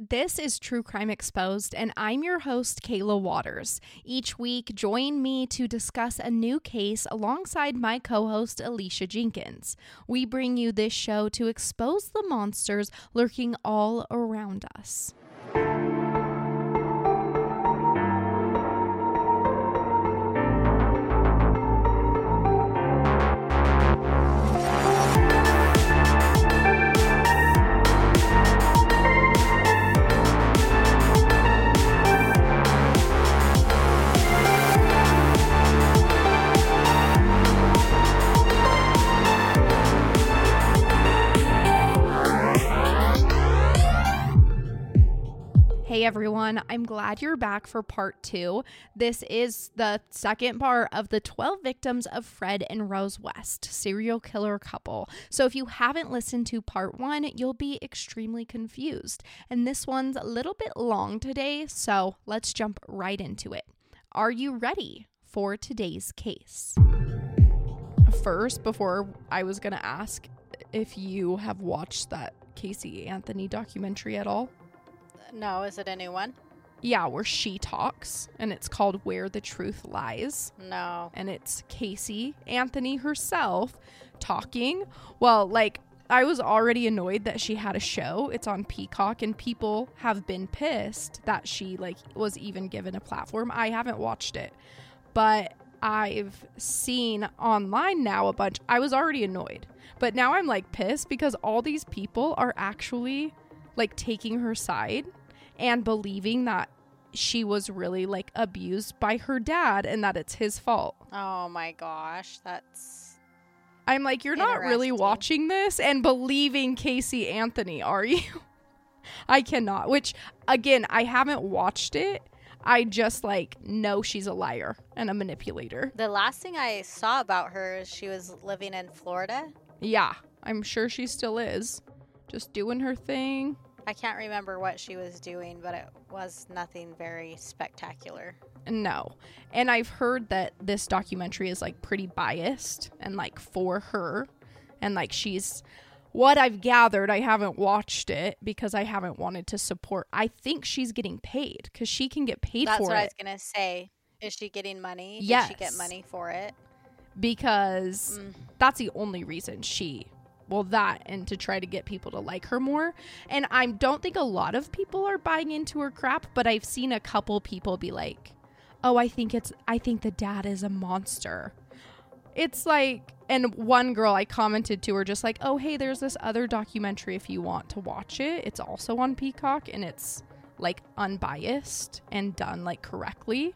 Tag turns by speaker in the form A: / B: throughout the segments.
A: This is True Crime Exposed, and I'm your host, Kayla Waters. Each week, join me to discuss a new case alongside my co host, Alicia Jenkins. We bring you this show to expose the monsters lurking all around us. Hey everyone, I'm glad you're back for part two. This is the second part of the 12 victims of Fred and Rose West, serial killer couple. So if you haven't listened to part one, you'll be extremely confused. And this one's a little bit long today, so let's jump right into it. Are you ready for today's case? First, before I was going to ask if you have watched that Casey Anthony documentary at all.
B: No, is it a new one?
A: Yeah, where she talks, and it's called Where the Truth Lies.
B: No.
A: And it's Casey Anthony herself talking. Well, like, I was already annoyed that she had a show. It's on Peacock, and people have been pissed that she, like, was even given a platform. I haven't watched it, but I've seen online now a bunch. I was already annoyed, but now I'm, like, pissed because all these people are actually, like, taking her side and believing that she was really like abused by her dad and that it's his fault.
B: Oh my gosh, that's
A: I'm like, you're not really watching this and believing Casey Anthony, are you? I cannot. Which, again, I haven't watched it. I just like know she's a liar and a manipulator.
B: the last thing I saw about her is she was living in Florida.
A: Yeah, I'm sure she still is. Just doing her thing.
B: I can't remember what she was doing, but it was nothing very spectacular.
A: No. And I've heard that this documentary is like pretty biased and like for her. And like she's what I've gathered, I haven't watched it because I haven't wanted to support. I think she's getting paid because she can get paid
B: That's
A: for it.
B: That's what I was gonna say. Is she getting money? Did she
A: Yes.
B: get money for it?
A: because
B: Mm.
A: that's the only reason she well that and to try to get people to like her more. And i don't think a lot of people are buying into her crap but i've seen a couple people be like oh i think it's i think the dad is a monster. It's like and one girl i commented to her just like oh hey there's this other documentary if you want to watch it. It's also on peacock and it's like unbiased and done like correctly.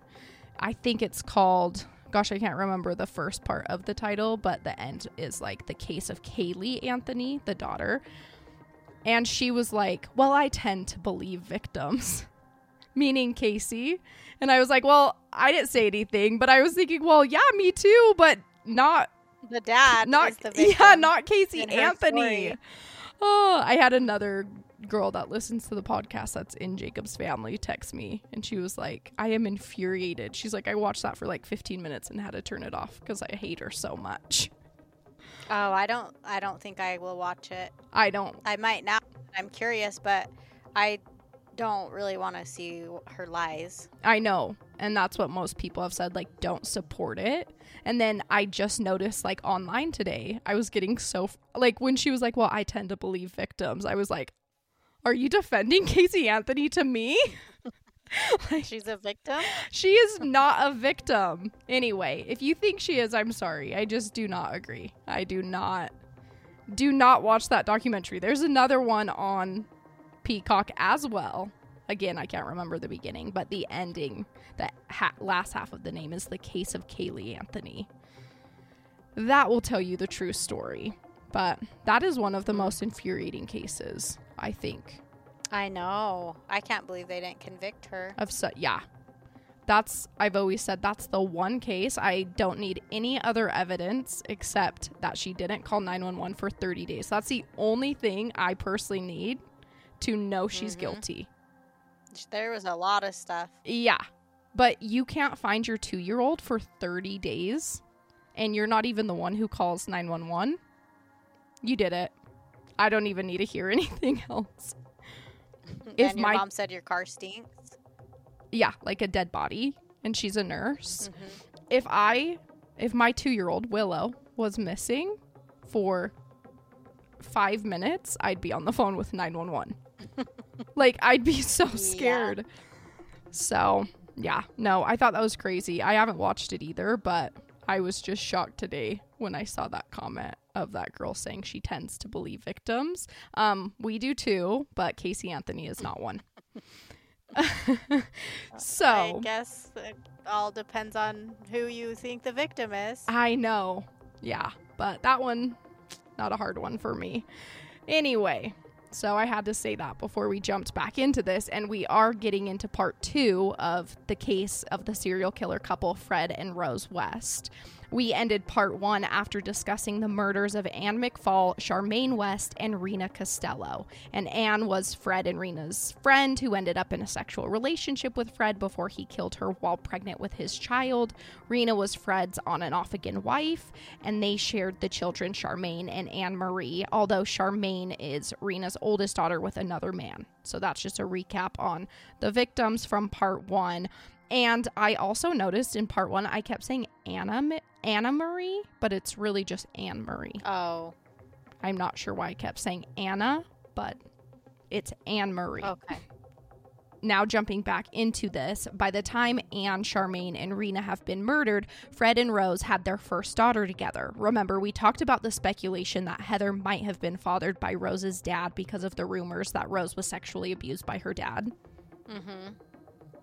A: I think it's called gosh, I can't remember the first part of the title, but the end is like the case of Caylee Anthony, the daughter. And she was like, Well, I tend to believe victims, meaning Casey. And I was like, Well, I didn't say anything, but I was thinking, Well, yeah, me too, but not,
B: The dad
A: not,
B: the
A: yeah, not Casey Anthony.
B: story.
A: Oh, I had another girl that listens to the podcast that's in Jacob's family text me and she was like, I am infuriated. She's like, I watched that for like 15 minutes and had to turn it off because I hate her so much.
B: Oh, I don't. I don't think I will watch it.
A: I don't.
B: I might now. I'm curious, but I don't really want to see her lies.
A: I know. And that's what most people have said, like, don't support it. And then I just noticed, like, online today, I was getting so, like, when she was like, well, I tend to believe victims, I was like, are you defending Casey Anthony to me? like,
B: She's a victim.
A: She is not a victim. Anyway, if you think she is, I'm sorry. I just do not agree. I do not do not watch that documentary. There's another one on Peacock as well. Again, I can't remember the beginning, but the ending, the ha- last half of the name is the case of Caylee Anthony. That will tell you the true story. But that is one of the most infuriating cases, I think.
B: I know. I can't believe they didn't convict her.
A: of su- yeah that's i've always said that's the one case i don't need any other evidence except that she didn't call 911 for 30 days that's the only thing i personally need to know she's
B: Mhm.
A: guilty
B: There was a lot of stuff.
A: yeah but you can't find your two-year-old for 30 days and you're not even the one who calls 911 you did it i don't even need to hear anything else If
B: and your
A: my-
B: mom said your car stinks.
A: Yeah, like a dead body, and she's a nurse.
B: Mhm.
A: If I, if my two year old Willow was missing for five minutes, I'd be on the phone with 911. like, I'd be so
B: Yeah.
A: scared. So, yeah, no, I thought that was crazy. I haven't watched it either, but I was just shocked today when I saw that comment of that girl saying she tends to believe victims. Um, we do too, but Casey Anthony is not one. So I
B: guess it all depends on who you think the victim is.
A: I know. Yeah, but that one, not a hard one for me. Anyway, so I had to say that before we jumped back into this, and we are getting into part two of the case of the serial killer couple, Fred and Rose West. We ended part one after discussing the murders of Anne McFall, Charmaine West, and Rena Costello. And Anne was Fred and Rena's friend who ended up in a sexual relationship with Fred before he killed her while pregnant with his child. Rena was Fred's on and off again wife, and they shared the children Charmaine and Anne Marie, although Charmaine is Rena's oldest daughter with another man. So that's just a recap on the victims from part one. And I also noticed in part one, I kept saying Anna, Anna Marie, but it's really just Anne Marie.
B: Oh,
A: I'm not sure why I kept saying Anna, but it's Anne Marie.
B: okay.
A: Now, jumping back into this, by the time Anne, Charmaine, and Rena have been murdered, Fred and Rose had their first daughter together. Remember, we talked about the speculation that Heather might have been fathered by Rose's dad because of the rumors that Rose was sexually abused by her dad.
B: Mm-hmm.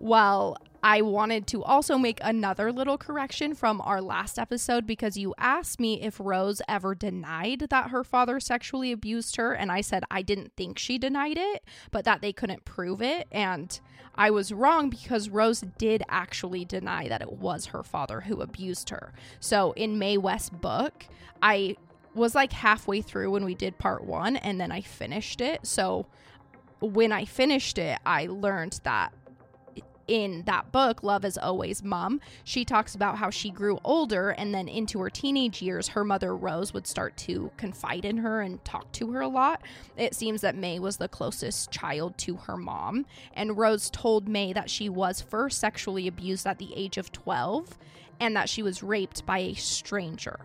A: Well, I wanted to also make another little correction from our last episode because you asked me if Rose ever denied that her father sexually abused her. And I said I didn't think she denied it, but that they couldn't prove it. And I was wrong because Rose did actually deny that it was her father who abused her. So in Mae West's book, I was like halfway through when we did part one and then I finished it. So when I finished it, I learned that in that book, Love is Always Mom, she talks about how she grew older and then into her teenage years, her mother Rose would start to confide in her and talk to her a lot. It seems that Mae was the closest child to her mom, and Rose told Mae that she was first sexually abused at the age of 12 and that she was raped by a stranger.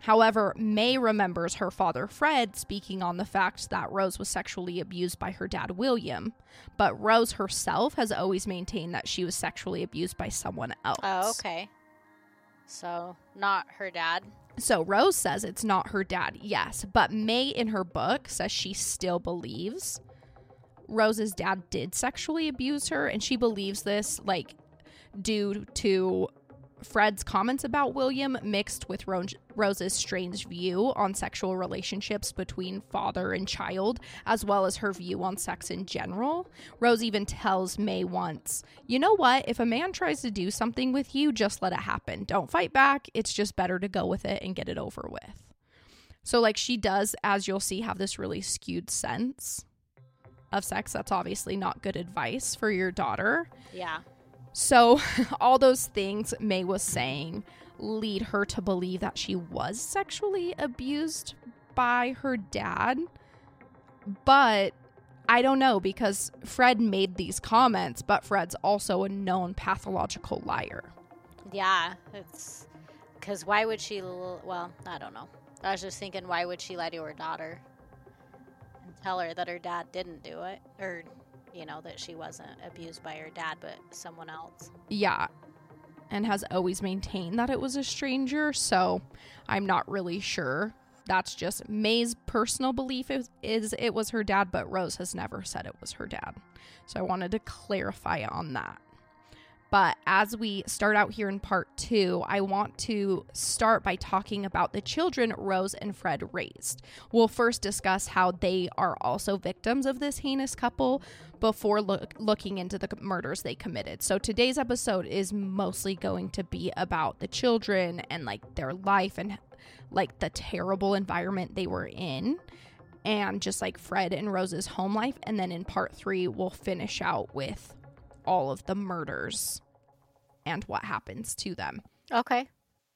A: However, Mae remembers her father Fred speaking on the fact that Rose was sexually abused by her dad William, but Rose herself has always maintained that she was sexually abused by someone else.
B: Oh, okay. So not her dad.
A: So Rose says it's not her dad, yes, but Mae in her book says she still believes Rose's dad did sexually abuse her, and she believes this like due to Fred's comments about William mixed with Ro- Rose's strange view on sexual relationships between father and child, as well as her view on sex in general. Rose even tells Mae once, You know what? If a man tries to do something with you, just let it happen. Don't fight back. It's just better to go with it and get it over with. So, like, she does, as you'll see, have this really skewed sense of sex. That's obviously not good advice for your daughter.
B: Yeah.
A: So, all those things Mae was saying lead her to believe that she was sexually abused by her dad. But I don't know because Fred made these comments, but Fred's also a known pathological liar.
B: Yeah. It's because why would she? Well, I don't know. I was just thinking, why would she lie to her daughter and tell her that her dad didn't do it, or you know that she wasn't abused by her dad, but someone else?
A: Yeah. And has always maintained that it was a stranger. So I'm not really sure. That's just Mae's personal belief is, is it was her dad, but Rose has never said it was her dad. So I wanted to clarify on that. But as we start out here in part two, I want to start by talking about the children Rose and Fred raised. We'll first discuss how they are also victims of this heinous couple before look, looking into the murders they committed. So today's episode is mostly going to be about the children and like their life and like the terrible environment they were in and just like Fred and Rose's home life. And then in part three, we'll finish out with all of the murders and what happens to them.
B: Okay.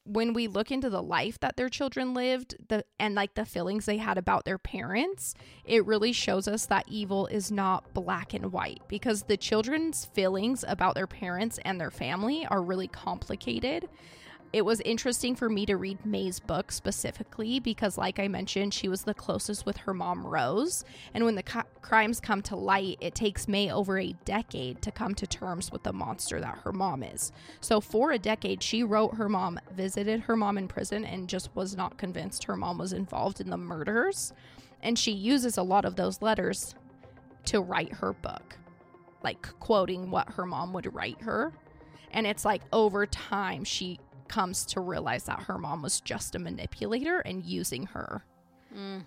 A: When we look into the life that their children lived the and like the feelings they had about their parents it really shows us that evil is not black and white because the children's feelings about their parents and their family are really complicated it was interesting for me to read Mae's book specifically because, like I mentioned, she was the closest with her mom, Rose. And when the crimes come to light, it takes Mae over a decade to come to terms with the monster that her mom is. So, for a decade, she wrote her mom, visited her mom in prison, and just was not convinced her mom was involved in the murders. And she uses a lot of those letters to write her book, like quoting what her mom would write her. And it's like over time, she comes to realize that her mom was just a manipulator and using her.
B: Mm.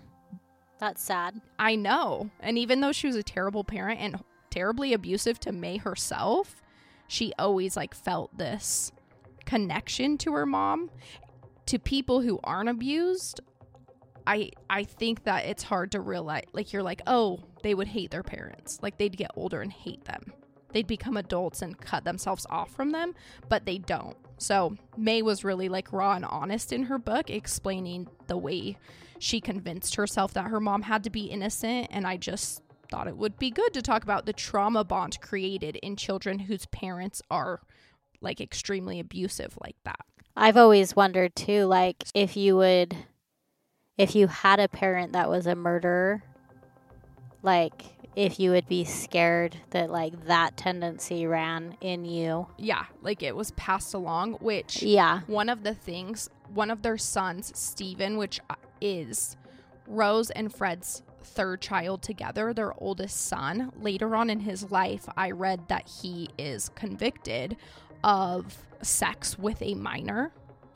B: That's sad.
A: I know. And even though she was a terrible parent and terribly abusive to Mae herself, she always like felt this connection to her mom. To people who aren't abused, I I think that it's hard to realize like you're like, "Oh, they would hate their parents." Like they'd get older and hate them. They'd become adults and cut themselves off from them, but they don't. So Mae was really like raw and honest in her book, explaining the way she convinced herself that her mom had to be innocent. And I just thought it would be good to talk about the trauma bond created in children whose parents are like extremely abusive like that.
B: I've always wondered too, like if you would, if you had a parent that was a murderer, like if you would be scared that like that tendency ran in you.
A: Yeah, like it was passed along, which
B: Yeah.
A: one of the things, one of their sons, Stephen, which uh, is Rose and Fred's third child together, their oldest son, later on in his life, I read that he is convicted of sex with a minor,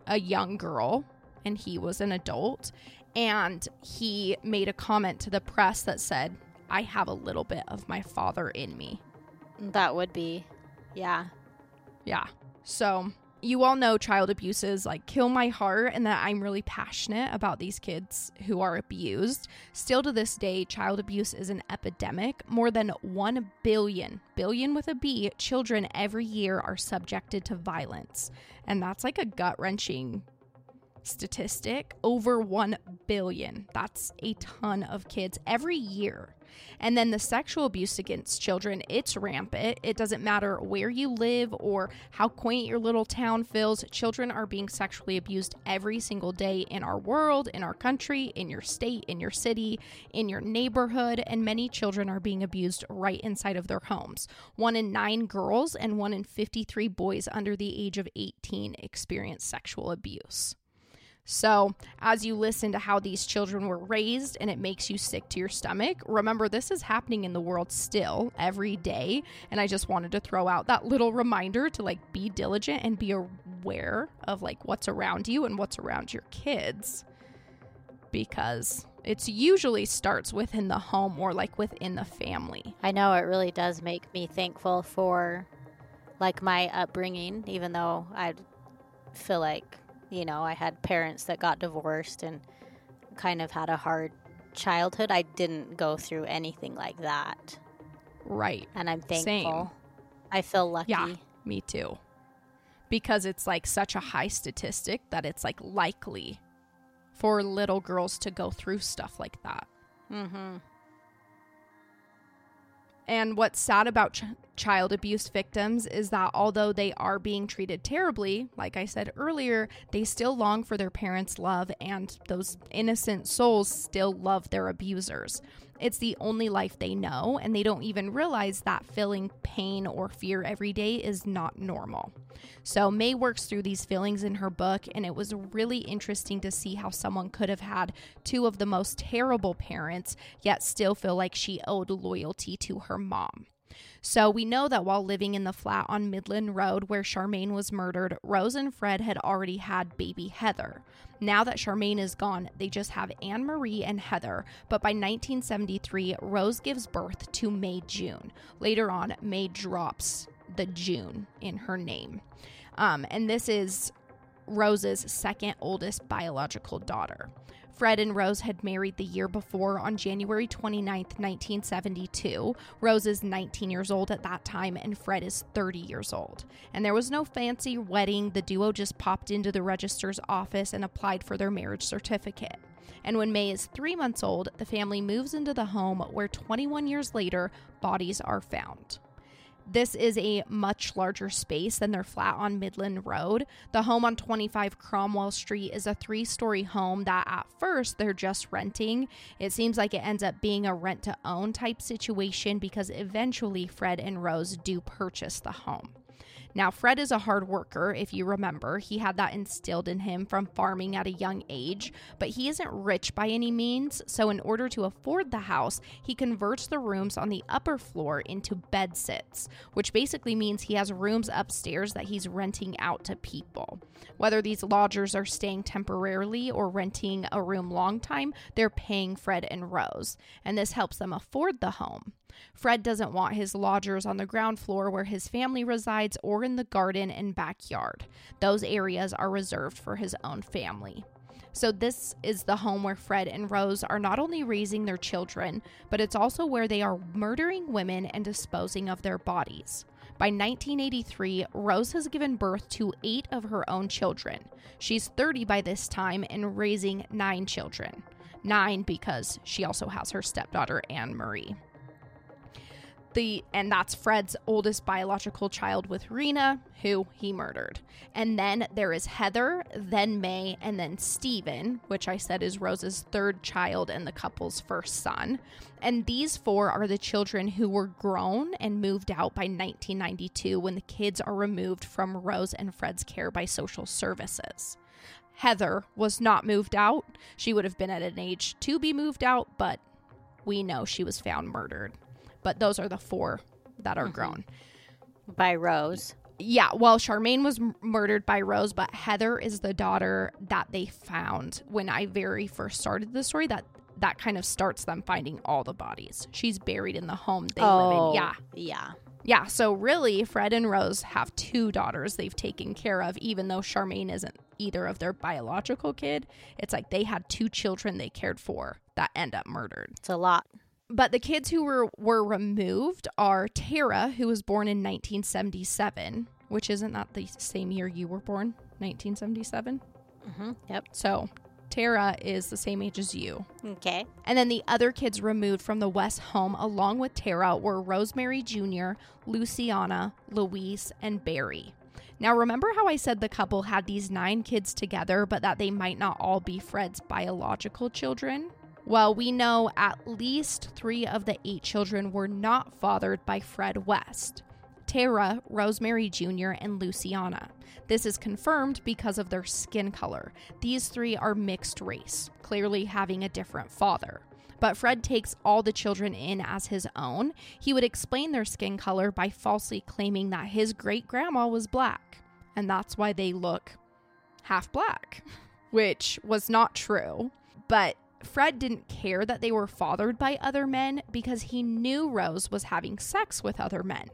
A: a young girl, and he was an adult. And he made a comment to the press that said, I have a little bit of my father in me.
B: That would be, yeah.
A: Yeah. So you all know child abuses like kill my heart and that I'm really passionate about these kids who are abused. Still to this day, child abuse is an epidemic. More than 1 billion, billion with a B, children every year are subjected to violence. And that's like a gut wrenching statistic. Over 1 billion. That's a ton of kids every year. And then the sexual abuse against children, it's rampant. It doesn't matter where you live or how quaint your little town feels. Children are being sexually abused every single day in our world, in our country, in your state, in your city, in your neighborhood. And many children are being abused right inside of their homes. One in nine girls and one in 53 boys under the age of 18 experience sexual abuse. So, as you listen to how these children were raised and it makes you sick to your stomach, remember this is happening in the world still every day. And I just wanted to throw out that little reminder to like be diligent and be aware of like what's around you and what's around your kids because it's usually starts within the home or like within the family.
B: I know it really does make me thankful for like my upbringing, even though I feel like you know, I had parents that got divorced and kind of had a hard childhood. I didn't go through anything like that.
A: Right.
B: And I'm thankful.
A: Same.
B: I feel lucky.
A: Yeah, me too. Because it's like such a high statistic that it's like likely for little girls to go through stuff like that.
B: Mm-hmm.
A: And what's sad about ch- child abuse victims is that although they are being treated terribly, like I said earlier, they still long for their parents' love and those innocent souls still love their abusers. It's the only life they know, and they don't even realize that feeling pain or fear every day is not normal. So, Mae works through these feelings in her book, and it was really interesting to see how someone could have had two of the most terrible parents, yet still feel like she owed loyalty to her mom. So we know that while living in the flat on Midland Road where Charmaine was murdered, Rose and Fred had already had baby Heather. Now that Charmaine is gone, they just have Anne Marie and Heather, but by 1973, Rose gives birth to Mae June. Later on, Mae drops the June in her name. Um, and this is Rose's second oldest biological daughter. Fred and Rose had married the year before on January 29th, 1972. Rose is 19 years old at that time, and Fred is 30 years old. And there was no fancy wedding. The duo just popped into the registrar's office and applied for their marriage certificate. And when Mae is three months old, the family moves into the home where 21 years later, bodies are found. This is a much larger space than their flat on Midland Road. The home on 25 Cromwell Street is a three story home that at first they're just renting. It seems like it ends up being a rent to own type situation because eventually Fred and Rose do purchase the home. Now, Fred is a hard worker, if you remember. He had that instilled in him from farming at a young age, but he isn't rich by any means. So, in order to afford the house, he converts the rooms on the upper floor into bed sits, which basically means he has rooms upstairs that he's renting out to people. Whether these lodgers are staying temporarily or renting a room long time, they're paying Fred and Rose, and this helps them afford the home. Fred doesn't want his lodgers on the ground floor where his family resides or in the garden and backyard. Those areas are reserved for his own family. So, this is the home where Fred and Rose are not only raising their children, but it's also where they are murdering women and disposing of their bodies. By 1983, Rose has given birth to eight of her own children. She's 30 by this time and raising nine children. Nine because she also has her stepdaughter, Anne Marie the and that's Fred's oldest biological child with Rena, who he murdered. And then there is Heather, then Mae, and then Stephen, which I said is Rose's third child and the couple's first son. And these four are the children who were grown and moved out by 1992 when the kids are removed from Rose and Fred's care by social services. Heather was not moved out. She would have been at an age to be moved out, but we know she was found murdered but those are the four that are mm-hmm. grown.
B: By Rose.
A: Yeah, well, Charmaine was m- murdered by Rose, but Heather is the daughter that they found when I very first started the story. That that kind of starts them finding all the bodies. She's buried in the home they oh, live in. Oh, yeah,
B: yeah,
A: yeah. So really, Fred and Rose have two daughters they've taken care of, even though Charmaine isn't either of their biological kid. It's like they had two children they cared for that end up murdered.
B: It's a lot.
A: But the kids who were were removed are Tara, who was born in 1977, which isn't that the same year you were born, 1977.
B: Mm-hmm. Yep.
A: So Tara is the same age as you.
B: Okay.
A: And then the other kids removed from the West home along with Tara were Rosemary Jr., Lucyanna, Louise, and Barry. Now, remember how I said the couple had these nine kids together, but that they might not all be Fred's biological children? Well, we know at least three of the eight children were not fathered by Fred West Tara, Rosemary Jr., and Lucyanna. This is confirmed because of their skin color. These three are mixed race, clearly having a different father. But Fred takes all the children in as his own. He would explain their skin color by falsely claiming that his great grandma was black, and that's why they look half black, which was not true. But Fred didn't care that they were fathered by other men because he knew Rose was having sex with other men.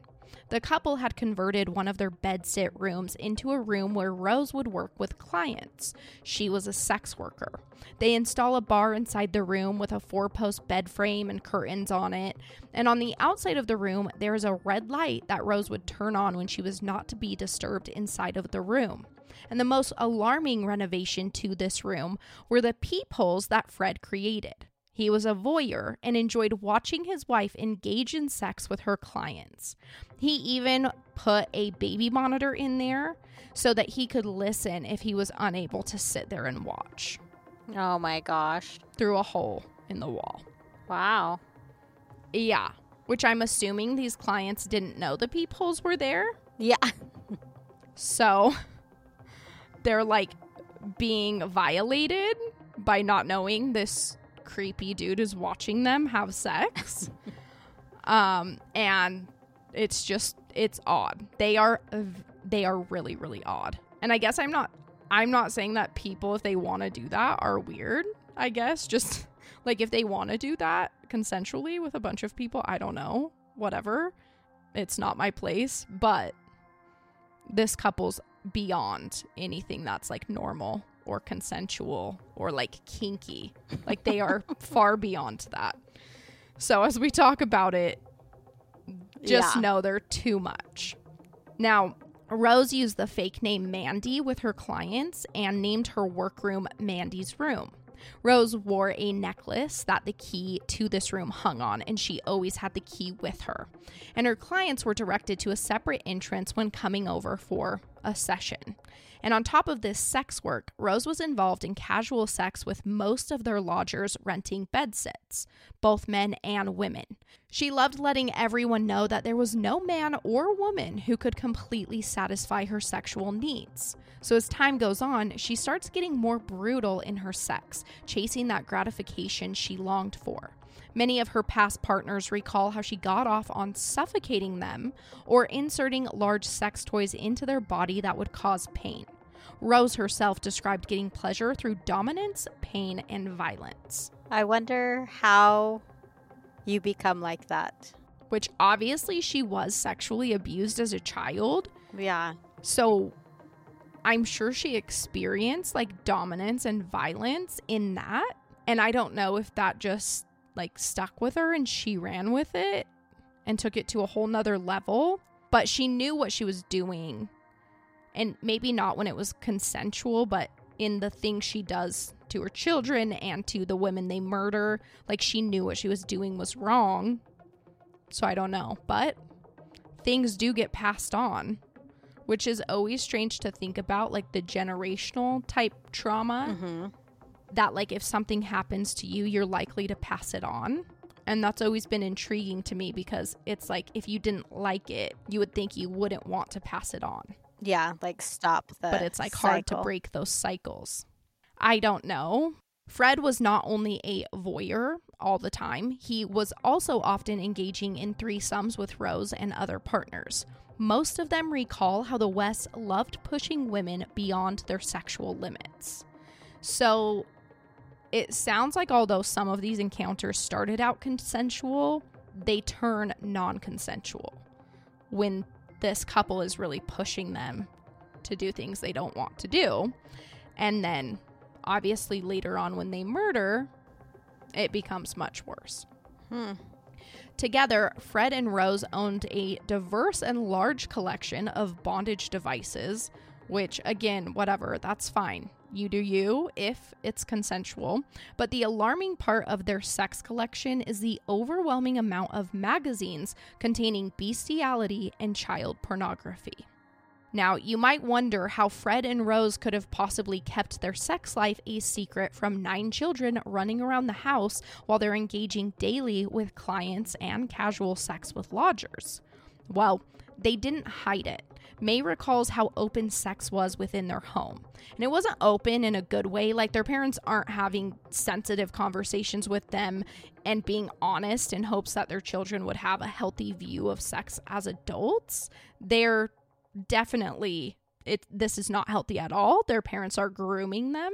A: The couple had converted one of their bedsit rooms into a room where Rose would work with clients. She was a sex worker. They install a bar inside the room with a four post bed frame and curtains on it. And on the outside of the room, there is a red light that Rose would turn on when she was not to be disturbed inside of the room and the most alarming renovation to this room were the peepholes that Fred created. He was a voyeur and enjoyed watching his wife engage in sex with her clients. He even put a baby monitor in there so that he could listen if he was unable to sit there and watch.
B: Oh my gosh.
A: Through a hole in the wall.
B: Wow.
A: Yeah. Which I'm assuming these clients didn't know the peepholes were there.
B: Yeah.
A: so they're like being violated by not knowing this creepy dude is watching them have sex. um, and it's just it's odd. They are they are really really odd. And I guess I'm not I'm not saying that people if they want to do that are weird. I guess just like if they want to do that consensually with a bunch of people, I don't know. Whatever. It's not my place, but this couple's beyond anything that's like normal or consensual or like kinky. Like they are far beyond that. So as we talk about it, just
B: Yeah.
A: know they're too much. Now, Rose used the fake name Mandy with her clients and named her workroom Mandy's Room. Rose wore a necklace that the key to this room hung on, and she always had the key with her. And her clients were directed to a separate entrance when coming over for a session. And on top of this sex work, Rose was involved in casual sex with most of their lodgers renting bed sits, both men and women. She loved letting everyone know that there was no man or woman who could completely satisfy her sexual needs. So as time goes on, she starts getting more brutal in her sex, chasing that gratification she longed for. Many of her past partners recall how she got off on suffocating them or inserting large sex toys into their body that would cause pain. Rose herself described getting pleasure through dominance, pain, and violence,
B: I wonder how you become like that.
A: which obviously she was sexually abused as a child.
B: Yeah.
A: So I'm sure she experienced like dominance and violence in that. And I don't know if that just like stuck with her and she ran with it and took it to a whole nother level. But she knew what she was doing. And maybe not when it was consensual, but in the things she does to her children and to the women they murder. Like she knew what she was doing was wrong. So I don't know. But things do get passed on which is always strange to think about like the generational type trauma
B: Mm-hmm.
A: That like if something happens to you you're likely to pass it on and that's always been intriguing to me because it's like if you didn't like it you would think you wouldn't want to pass it on
B: Yeah, like stop the.
A: but it's like hard to break those cycles. I don't know. Fred was not only a voyeur all the time, he was also often engaging in threesomes with Rose and other partners. Most of them recall how the West loved pushing women beyond their sexual limits. So it sounds like although some of these encounters started out consensual, they turn non consensual when this couple is really pushing them to do things they don't want to do. And then, obviously, later on when they murder, it becomes much worse.
B: Hmm.
A: Together, Fred and Rose owned a diverse and large collection of bondage devices, which, again, whatever, that's fine. You do you if it's consensual. But the alarming part of their sex collection is the overwhelming amount of magazines containing bestiality and child pornography. Now, you might wonder how Fred and Rose could have possibly kept their sex life a secret from nine children running around the house while they're engaging daily with clients and casual sex with lodgers. Well, they didn't hide it. Mae recalls how open sex was within their home. And it wasn't open in a good way, like their parents aren't having sensitive conversations with them and being honest in hopes that their children would have a healthy view of sex as adults. They're definitely it this is not healthy at all. Their parents are grooming them.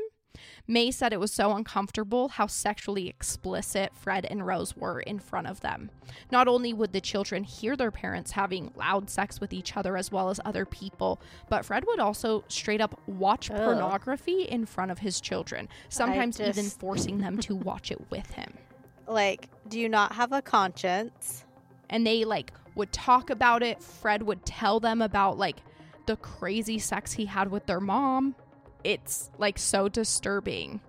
A: Mae said it was so uncomfortable how sexually explicit Fred and Rose were in front of them. Not only would the children hear their parents having loud sex with each other as well as other people, but Fred would also straight up watch
B: Ugh.
A: pornography in front of his children, sometimes even forcing them to watch it with him.
B: Like, do you not have a conscience?
A: and they like would talk about it. Fred would tell them about like the crazy sex he had with their mom. It's like so disturbing.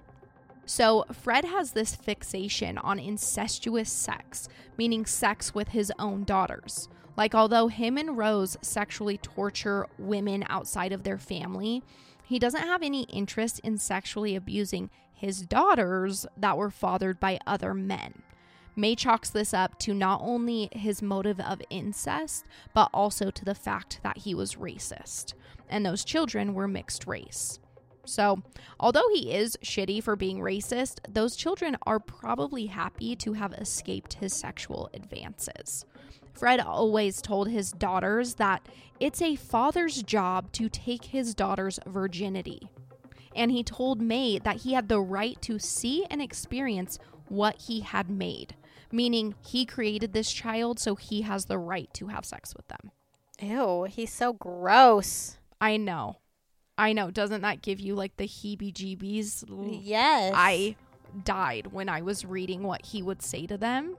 A: So, Fred has this fixation on incestuous sex, meaning sex with his own daughters. Like, although him and Rose sexually torture women outside of their family, he doesn't have any interest in sexually abusing his daughters that were fathered by other men. Mae chalks this up to not only his motive of incest, but also to the fact that he was racist, and those children were mixed race. So, although he is shitty for being racist, those children are probably happy to have escaped his sexual advances. Fred always told his daughters that it's a father's job to take his daughter's virginity. And he told Mae that he had the right to see and experience what he had made, meaning he created this child, so he has the right to have sex with them.
B: Ew, he's so gross.
A: I know. I know. Doesn't that give you like the heebie jeebies?
B: Yes.
A: I died when I was reading what he would say to them.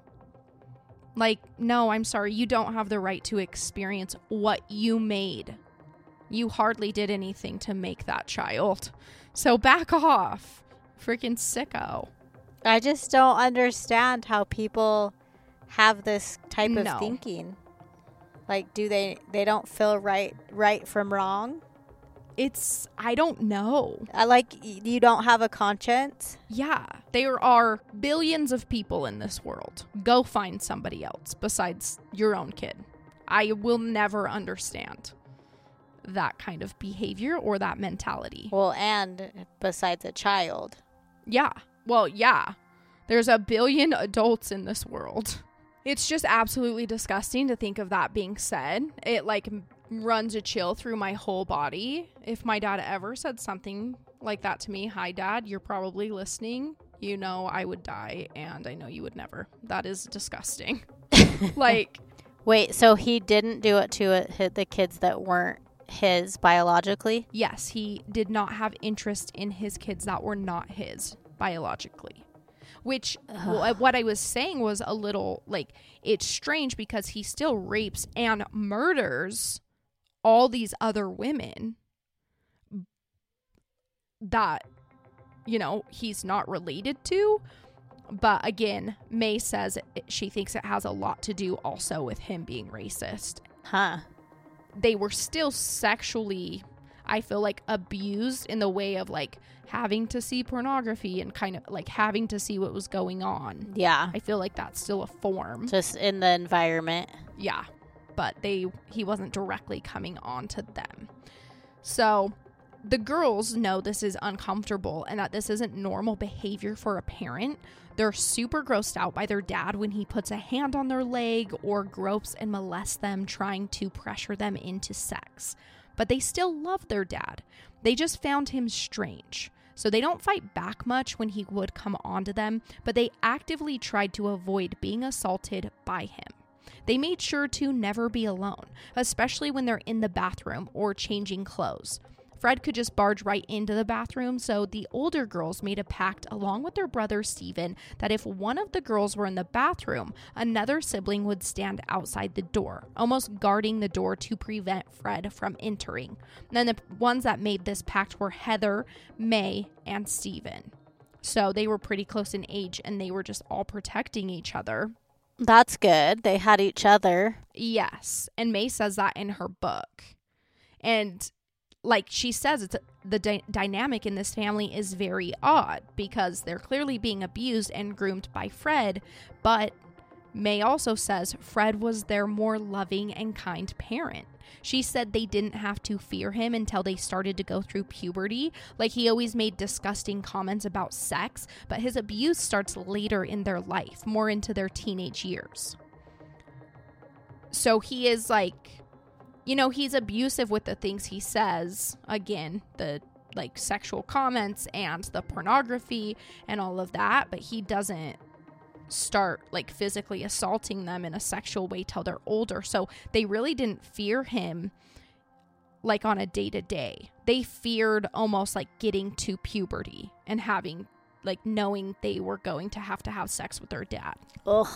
A: Like, no, I'm sorry. You don't have the right to experience what you made. You hardly did anything to make that child. So back off. Freaking sicko.
B: I just don't understand how people have this type
A: No.
B: of thinking. Like, do they? They don't feel right, right from wrong.
A: It's, I don't know.
B: I like you don't have a conscience.
A: Yeah, there are billions of people in this world. Go find somebody else besides your own kid. I will never understand that kind of behavior or that mentality.
B: Well, and besides a child.
A: Yeah. Well, yeah. There's a billion adults in this world. It's just absolutely disgusting to think of that being said. It like runs a chill through my whole body. If my dad ever said something like that to me, hi dad, you're probably listening. You know I would die and I know you would never. That is disgusting. like
B: Wait, so he didn't do it to it, hi- the kids that weren't his biologically?
A: yes, he did not have interest in his kids that were not his biologically. Which wh- what I was saying was a little like it's strange because he still rapes and murders all these other women that you know he's not related to. But again, Mae says it, she thinks it has a lot to do also with him being racist
B: Huh.
A: they were still sexually i feel like abused in the way of like having to see pornography and kind of like having to see what was going on
B: Yeah.
A: i feel like that's still a form
B: Just in the environment.
A: yeah but they he wasn't directly coming on to them so the girls know this is uncomfortable and that this isn't normal behavior for a parent they're super grossed out by their dad when he puts a hand on their leg or gropes and molests them, trying to pressure them into sex. But they still love their dad. They just found him strange. So they don't fight back much when he would come onto them, but they actively tried to avoid being assaulted by him. They made sure to never be alone, especially when they're in the bathroom or changing clothes. Fred could just barge right into the bathroom, so the older girls made a pact along with their brother Stephen that if one of the girls were in the bathroom, another sibling would stand outside the door, almost guarding the door to prevent Fred from entering. And then the ones that made this pact were Heather, Mae, and Stephen. So they were pretty close in age and they were just all protecting each other.
B: That's good. They had each other.
A: Yes. And Mae says that in her book. And like she says, it's the dy- dynamic in this family is very odd because they're clearly being abused and groomed by Fred, but Mae also says Fred was their more loving and kind parent. She said they didn't have to fear him until they started to go through puberty. Like he always made disgusting comments about sex, but his abuse starts later in their life, more into their teenage years. So he is like, you know, he's abusive with the things he says. Again, the like sexual comments and the pornography and all of that, but he doesn't start like physically assaulting them in a sexual way till they're older. So they really didn't fear him like on a day to day. They feared almost like getting to puberty and having like knowing they were going to have to have sex with their dad.
B: Ugh.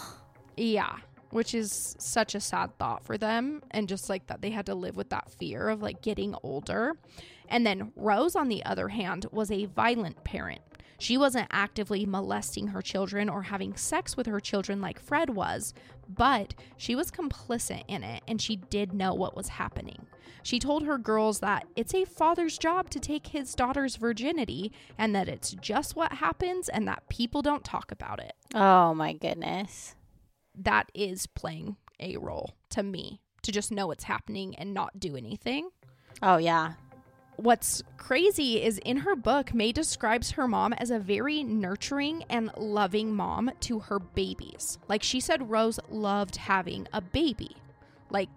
A: Yeah, which is such a sad thought for them and just like that they had to live with that fear of like getting older. And then Rose on the other hand was a violent parent. She wasn't actively molesting her children or having sex with her children like Fred was, but she was complicit in it and she did know what was happening. She told her girls that it's a father's job to take his daughter's virginity and that it's just what happens and that people don't talk about it
B: Oh my goodness.
A: that is playing a role to me to just know it's happening and not do anything.
B: Oh yeah.
A: What's crazy is in her book, Mae describes her mom as a very nurturing and loving mom to her babies. Like she said, Rose loved having a baby. Like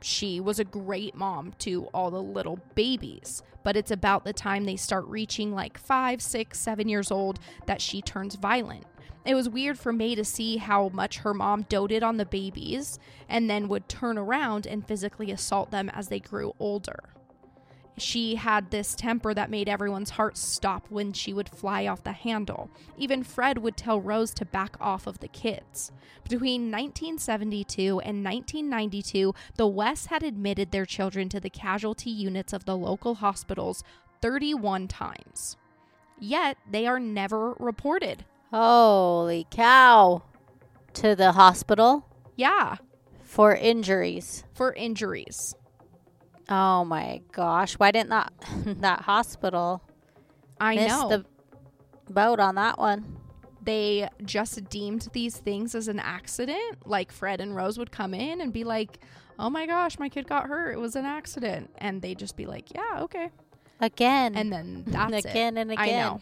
A: she was a great mom to all the little babies. But it's about the time they start reaching like five, six, seven years old that she turns violent. It was weird for Mae to see how much her mom doted on the babies and then would turn around and physically assault them as they grew older. She had this temper that made everyone's hearts stop when she would fly off the handle. Even Fred would tell Rose to back off of the kids. Between 1972 and 1992, the West had admitted their children to the casualty units of the local hospitals 31 times. Yet they are never reported.
B: Holy cow. To the hospital
A: Yeah,
B: for injuries.
A: for injuries.
B: Oh my gosh. Why didn't that that hospital
A: I
B: miss
A: know.
B: the boat on that one?
A: they just deemed these things as an accident. Like Fred and Rose would come in and be like, "Oh my gosh, my kid got hurt. It was an accident." And they'd just be like, "Yeah, okay."
B: Again.
A: And then that's
B: again
A: it.
B: and again.
A: I know.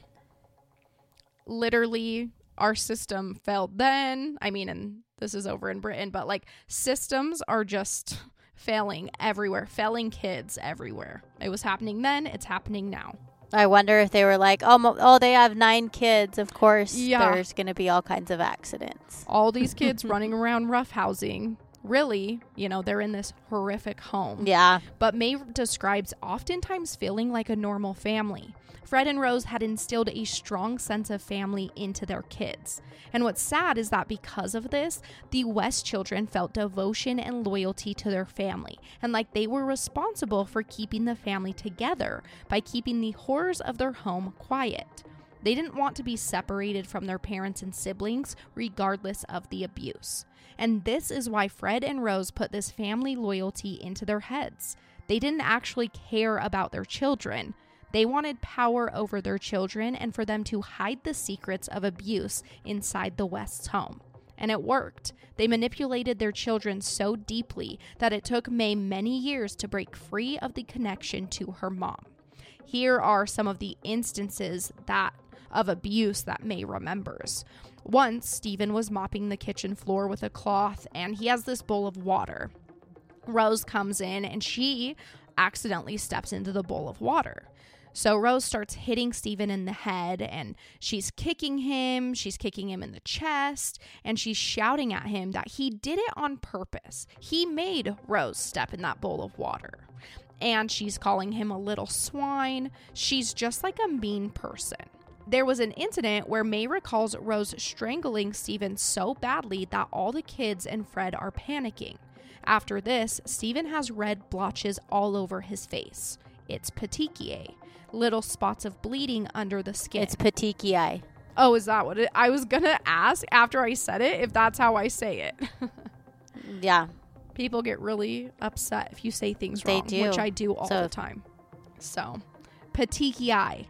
A: Literally, our system failed then. I mean, and this is over in Britain, but like systems are just failing everywhere, failing kids everywhere. It was happening then, it's happening now.
B: I wonder if they were like, oh, oh, they have nine kids. Of course,
A: Yeah.
B: there's going to be all kinds of accidents.
A: All these kids running around roughhousing. Really, you know, they're in this horrific home.
B: Yeah.
A: But Mae describes oftentimes feeling like a normal family. Fred and Rose had instilled a strong sense of family into their kids. And what's sad is that because of this, the West children felt devotion and loyalty to their family, and like they were responsible for keeping the family together by keeping the horrors of their home quiet. They didn't want to be separated from their parents and siblings, regardless of the abuse. And this is why Fred and Rose put this family loyalty into their heads. They didn't actually care about their children. They wanted power over their children and for them to hide the secrets of abuse inside the West's home. And it worked. They manipulated their children so deeply that it took Mae many years to break free of the connection to her mom. Here are some of the instances that of abuse that Mae remembers. Once, Stephen was mopping the kitchen floor with a cloth and he has this bowl of water. Rose comes in and she accidentally steps into the bowl of water. So Rose starts hitting Stephen in the head and she's kicking him, she's kicking him in the chest, and she's shouting at him that he did it on purpose. He made Rose step in that bowl of water. And she's calling him a little swine. She's just like a mean person. There was an incident where Mae recalls Rose strangling Stephen so badly that all the kids and Fred are panicking. After this, Stephen has red blotches all over his face. It's petechiae, little spots of bleeding under the skin.
B: It's petechiae.
A: oh, is that what it? I was gonna ask after I said it if that's how I say it.
B: Yeah.
A: People get really upset if you say things
B: They
A: wrong,
B: do.
A: which I do all
B: So-
A: the time. So, petechiae.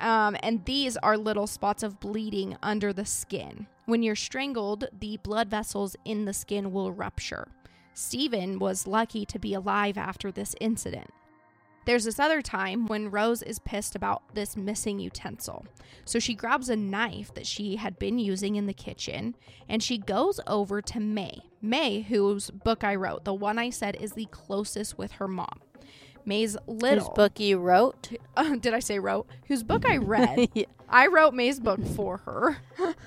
A: Um, and these are little spots of bleeding under the skin. When you're strangled, the blood vessels in the skin will rupture. Stephen was lucky to be alive after this incident. There's this other time when Rose is pissed about this missing utensil. So she grabs a knife that she had been using in the kitchen and she goes over to Mae. Mae, whose book I wrote, the one I said is the closest with her mom. Mae's little.
B: Whose book you wrote?
A: Uh, did I say wrote? Whose book I read.
B: Yeah.
A: I wrote Mae's book for her.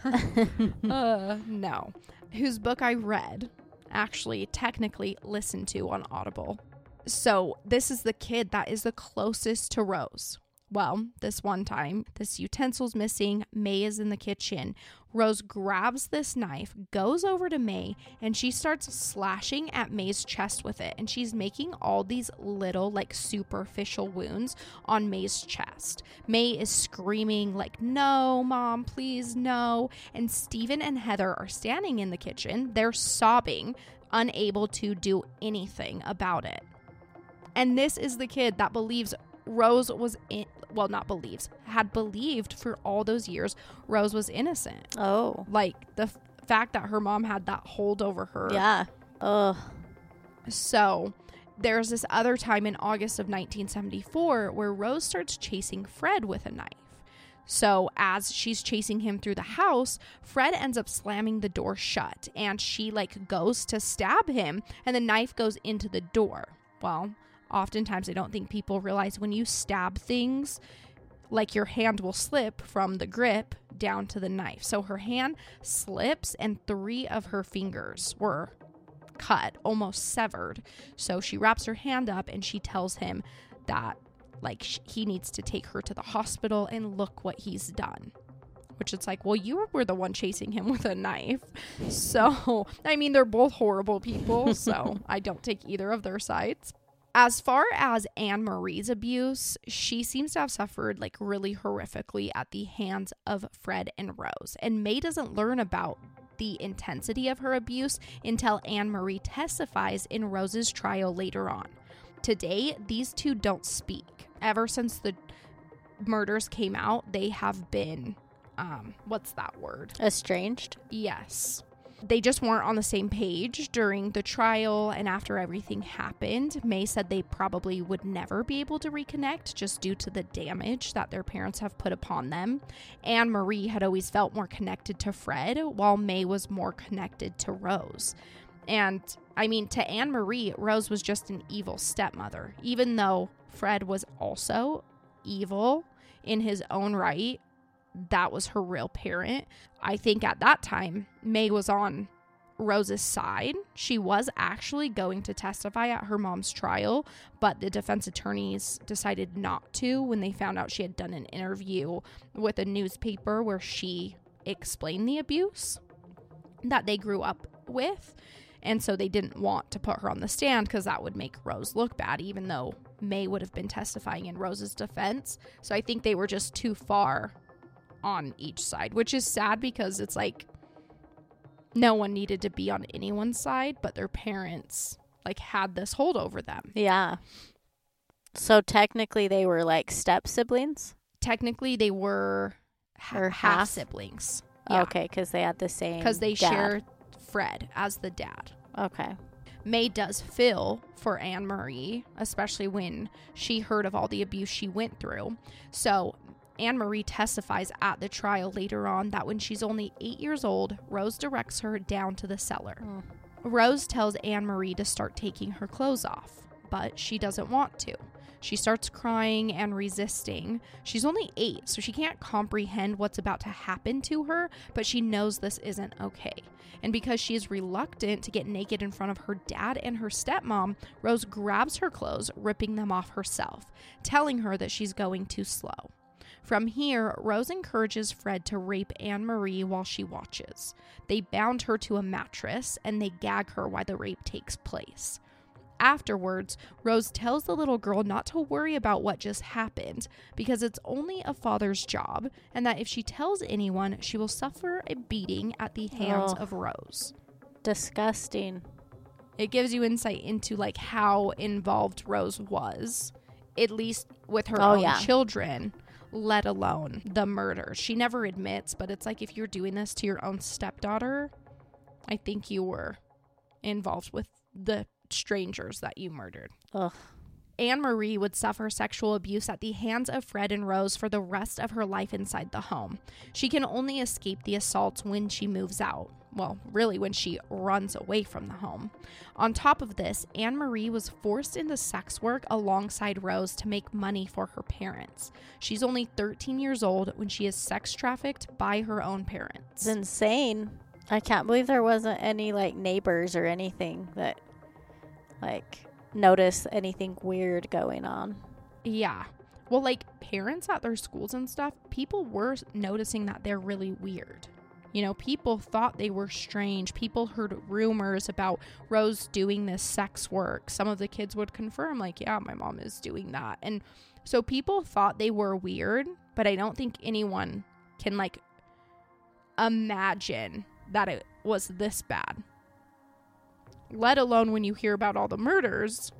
A: uh, no. Whose book I read, actually, technically listened to on Audible. So, this is the kid that is the closest to Rose. Well, this one time, this utensil's missing. Mae is in the kitchen. Rose grabs this knife, goes over to Mae, and she starts slashing at Mae's chest with it. And she's making all these little, like, superficial wounds on Mae's chest. Mae is screaming, like, no, mom, please, no. And Stephen and Heather are standing in the kitchen. They're sobbing, unable to do anything about it. And this is the kid that believes Rose was in, well, not believes, had believed for all those years Rose was innocent.
B: Oh.
A: Like the f- fact that her mom had that hold over her.
B: Yeah. Ugh.
A: So there's this other time in August of 1974 where Rose starts chasing Fred with a knife. So, as she's chasing him through the house, Fred ends up slamming the door shut and she like goes to stab him and the knife goes into the door. Well, oftentimes I don't think people realize when you stab things, like your hand will slip from the grip down to the knife. So her hand slips and three of her fingers were cut, almost severed. So she wraps her hand up and she tells him that like he needs to take her to the hospital and look what he's done which it's like well you were the one chasing him with a knife so i mean they're both horrible people so i don't take either of their sides as far as Anne Marie's abuse, she seems to have suffered like really horrifically at the hands of Fred and Rose. And Mae doesn't learn about the intensity of her abuse until Anne Marie testifies in Rose's trial later on. Today, these two don't speak. Ever since the murders came out, they have been um what's that word?
B: Estranged.
A: Yes. They just weren't on the same page during the trial and after everything happened. Mae said they probably would never be able to reconnect just due to the damage that their parents have put upon them. Anne Marie had always felt more connected to Fred, while Mae was more connected to Rose. And I mean, to Anne Marie, Rose was just an evil stepmother, even though Fred was also evil in his own right that was her real parent. I think at that time, Mae was on Rose's side. She was actually going to testify at her mom's trial, but the defense attorneys decided not to when they found out she had done an interview with a newspaper where she explained the abuse that they grew up with. And so they didn't want to put her on the stand because that would make Rose look bad, even though Mae would have been testifying in Rose's defense. So I think they were just too far on each side, which is sad because it's like no one needed to be on anyone's side, but their parents like had this hold over them.
B: Yeah. So technically, they were like step siblings.
A: Technically, they were ha-
B: Or
A: half,
B: half?
A: siblings. Yeah.
B: Okay, because they had the same.
A: Because they
B: dad.
A: share Fred as the dad.
B: Okay.
A: Mae does feel for Anne Marie, especially when she heard of all the abuse she went through. So, Anne Marie testifies at the trial later on that when she's only eight years old, Rose directs her down to the cellar.
B: Mm.
A: Rose tells Anne Marie to start taking her clothes off, but she doesn't want to. She starts crying and resisting. She's only eight, so she can't comprehend what's about to happen to her, but she knows this isn't okay. And because she is reluctant to get naked in front of her dad and her stepmom, Rose grabs her clothes, ripping them off herself, telling her that she's going too slow. From here, Rose encourages Fred to rape Anne Marie while she watches. They bound her to a mattress and they gag her while the rape takes place. Afterwards, Rose tells the little girl not to worry about what just happened because it's only a father's job, and that if she tells anyone, she will suffer a beating at the hands
B: Oh.
A: of Rose.
B: Disgusting.
A: It gives you insight into like how involved Rose was, at least with her
B: Oh,
A: own
B: yeah.
A: children, let alone the murder. She never admits, but it's like if you're doing this to your own stepdaughter, I think you were involved with the strangers that you murdered.
B: Ugh.
A: Anne Marie would suffer sexual abuse at the hands of Fred and Rose for the rest of her life inside the home. She can only escape the assaults when she moves out. Well, really, when she runs away from the home. On top of this, Anne Marie was forced into sex work alongside Rose to make money for her parents. She's only 13 years old when she is sex trafficked by her own parents.
B: It's insane. I can't believe there wasn't any like neighbors or anything that like notice anything weird going on.
A: Yeah. Well, like parents at their schools and stuff, people were noticing that they're really weird. You know, people thought they were strange. People heard rumors about Rose doing this sex work. Some of the kids would confirm, like, yeah, my mom is doing that. And so people thought they were weird, but I don't think anyone can, like, imagine that it was this bad. Let alone when you hear about all the murders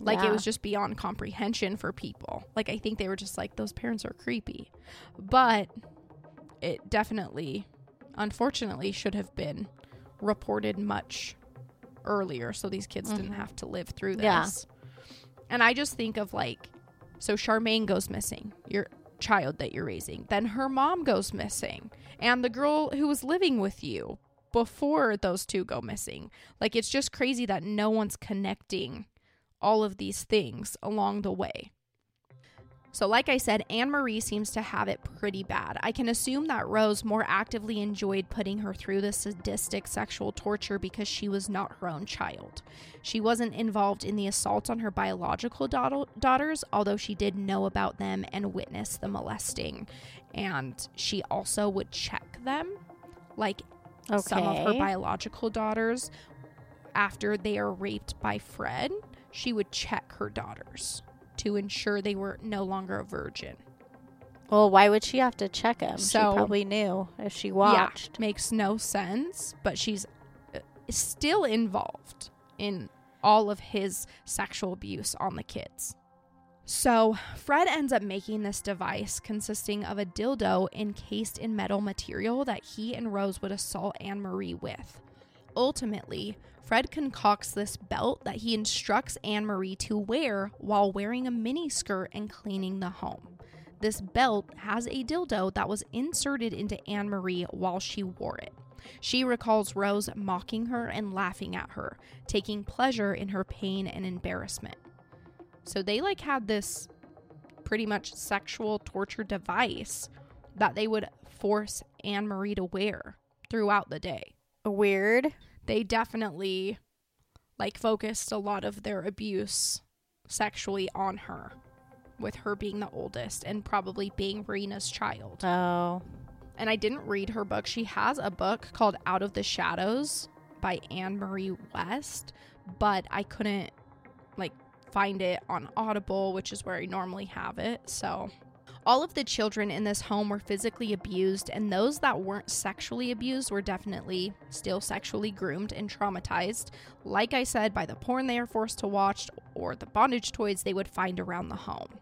A: like it was just beyond comprehension for people. Like I think they were just like those parents are creepy. But it definitely unfortunately should have been reported much earlier so these kids didn't
B: Mhm.
A: have to live through
B: Yeah.
A: this. And I just think of like so Charmaine goes missing, your child that you're raising. Then her mom goes missing and the girl who was living with you before those two go missing. Like it's just crazy that no one's connecting all of these things along the way. So, like I said, Anne Marie seems to have it pretty bad. I can assume that Rose more actively enjoyed putting her through the sadistic sexual torture because she was not her own child. She wasn't involved in the assaults on her biological daugh- daughters, although she did know about them and witness the molesting. And she also would check them, like some of her biological daughters, after they are raped by Fred, she would check her daughters to ensure they were no longer a virgin.
B: Well, why would she have to check him?
A: So-
B: she probably knew if she watched.
A: Yeah, makes no sense, but she's uh, still involved in all of his sexual abuse on the kids. So, Fred ends up making this device consisting of a dildo encased in metal material that he and Rose would assault Anne Marie with. Ultimately, Fred concocts this belt that he instructs Anne Marie to wear while wearing a mini skirt and cleaning the home. This belt has a dildo that was inserted into Anne Marie while she wore it. She recalls Rose mocking her and laughing at her, taking pleasure in her pain and embarrassment. So they like had this pretty much sexual torture device that they would force Anne Marie to wear throughout the day
B: Weird.
A: They definitely like focused a lot of their abuse sexually on her with her being the oldest and probably being Rena's child.
B: Oh.
A: And I didn't read her book. She has a book called Out of the Shadows by Anne Marie West, but I couldn't like find it on Audible, which is where I normally have it. So all of the children in this home were physically abused, and those that weren't sexually abused were definitely still sexually groomed and traumatized, like I said, by the porn they are forced to watch or the bondage toys they would find around the home.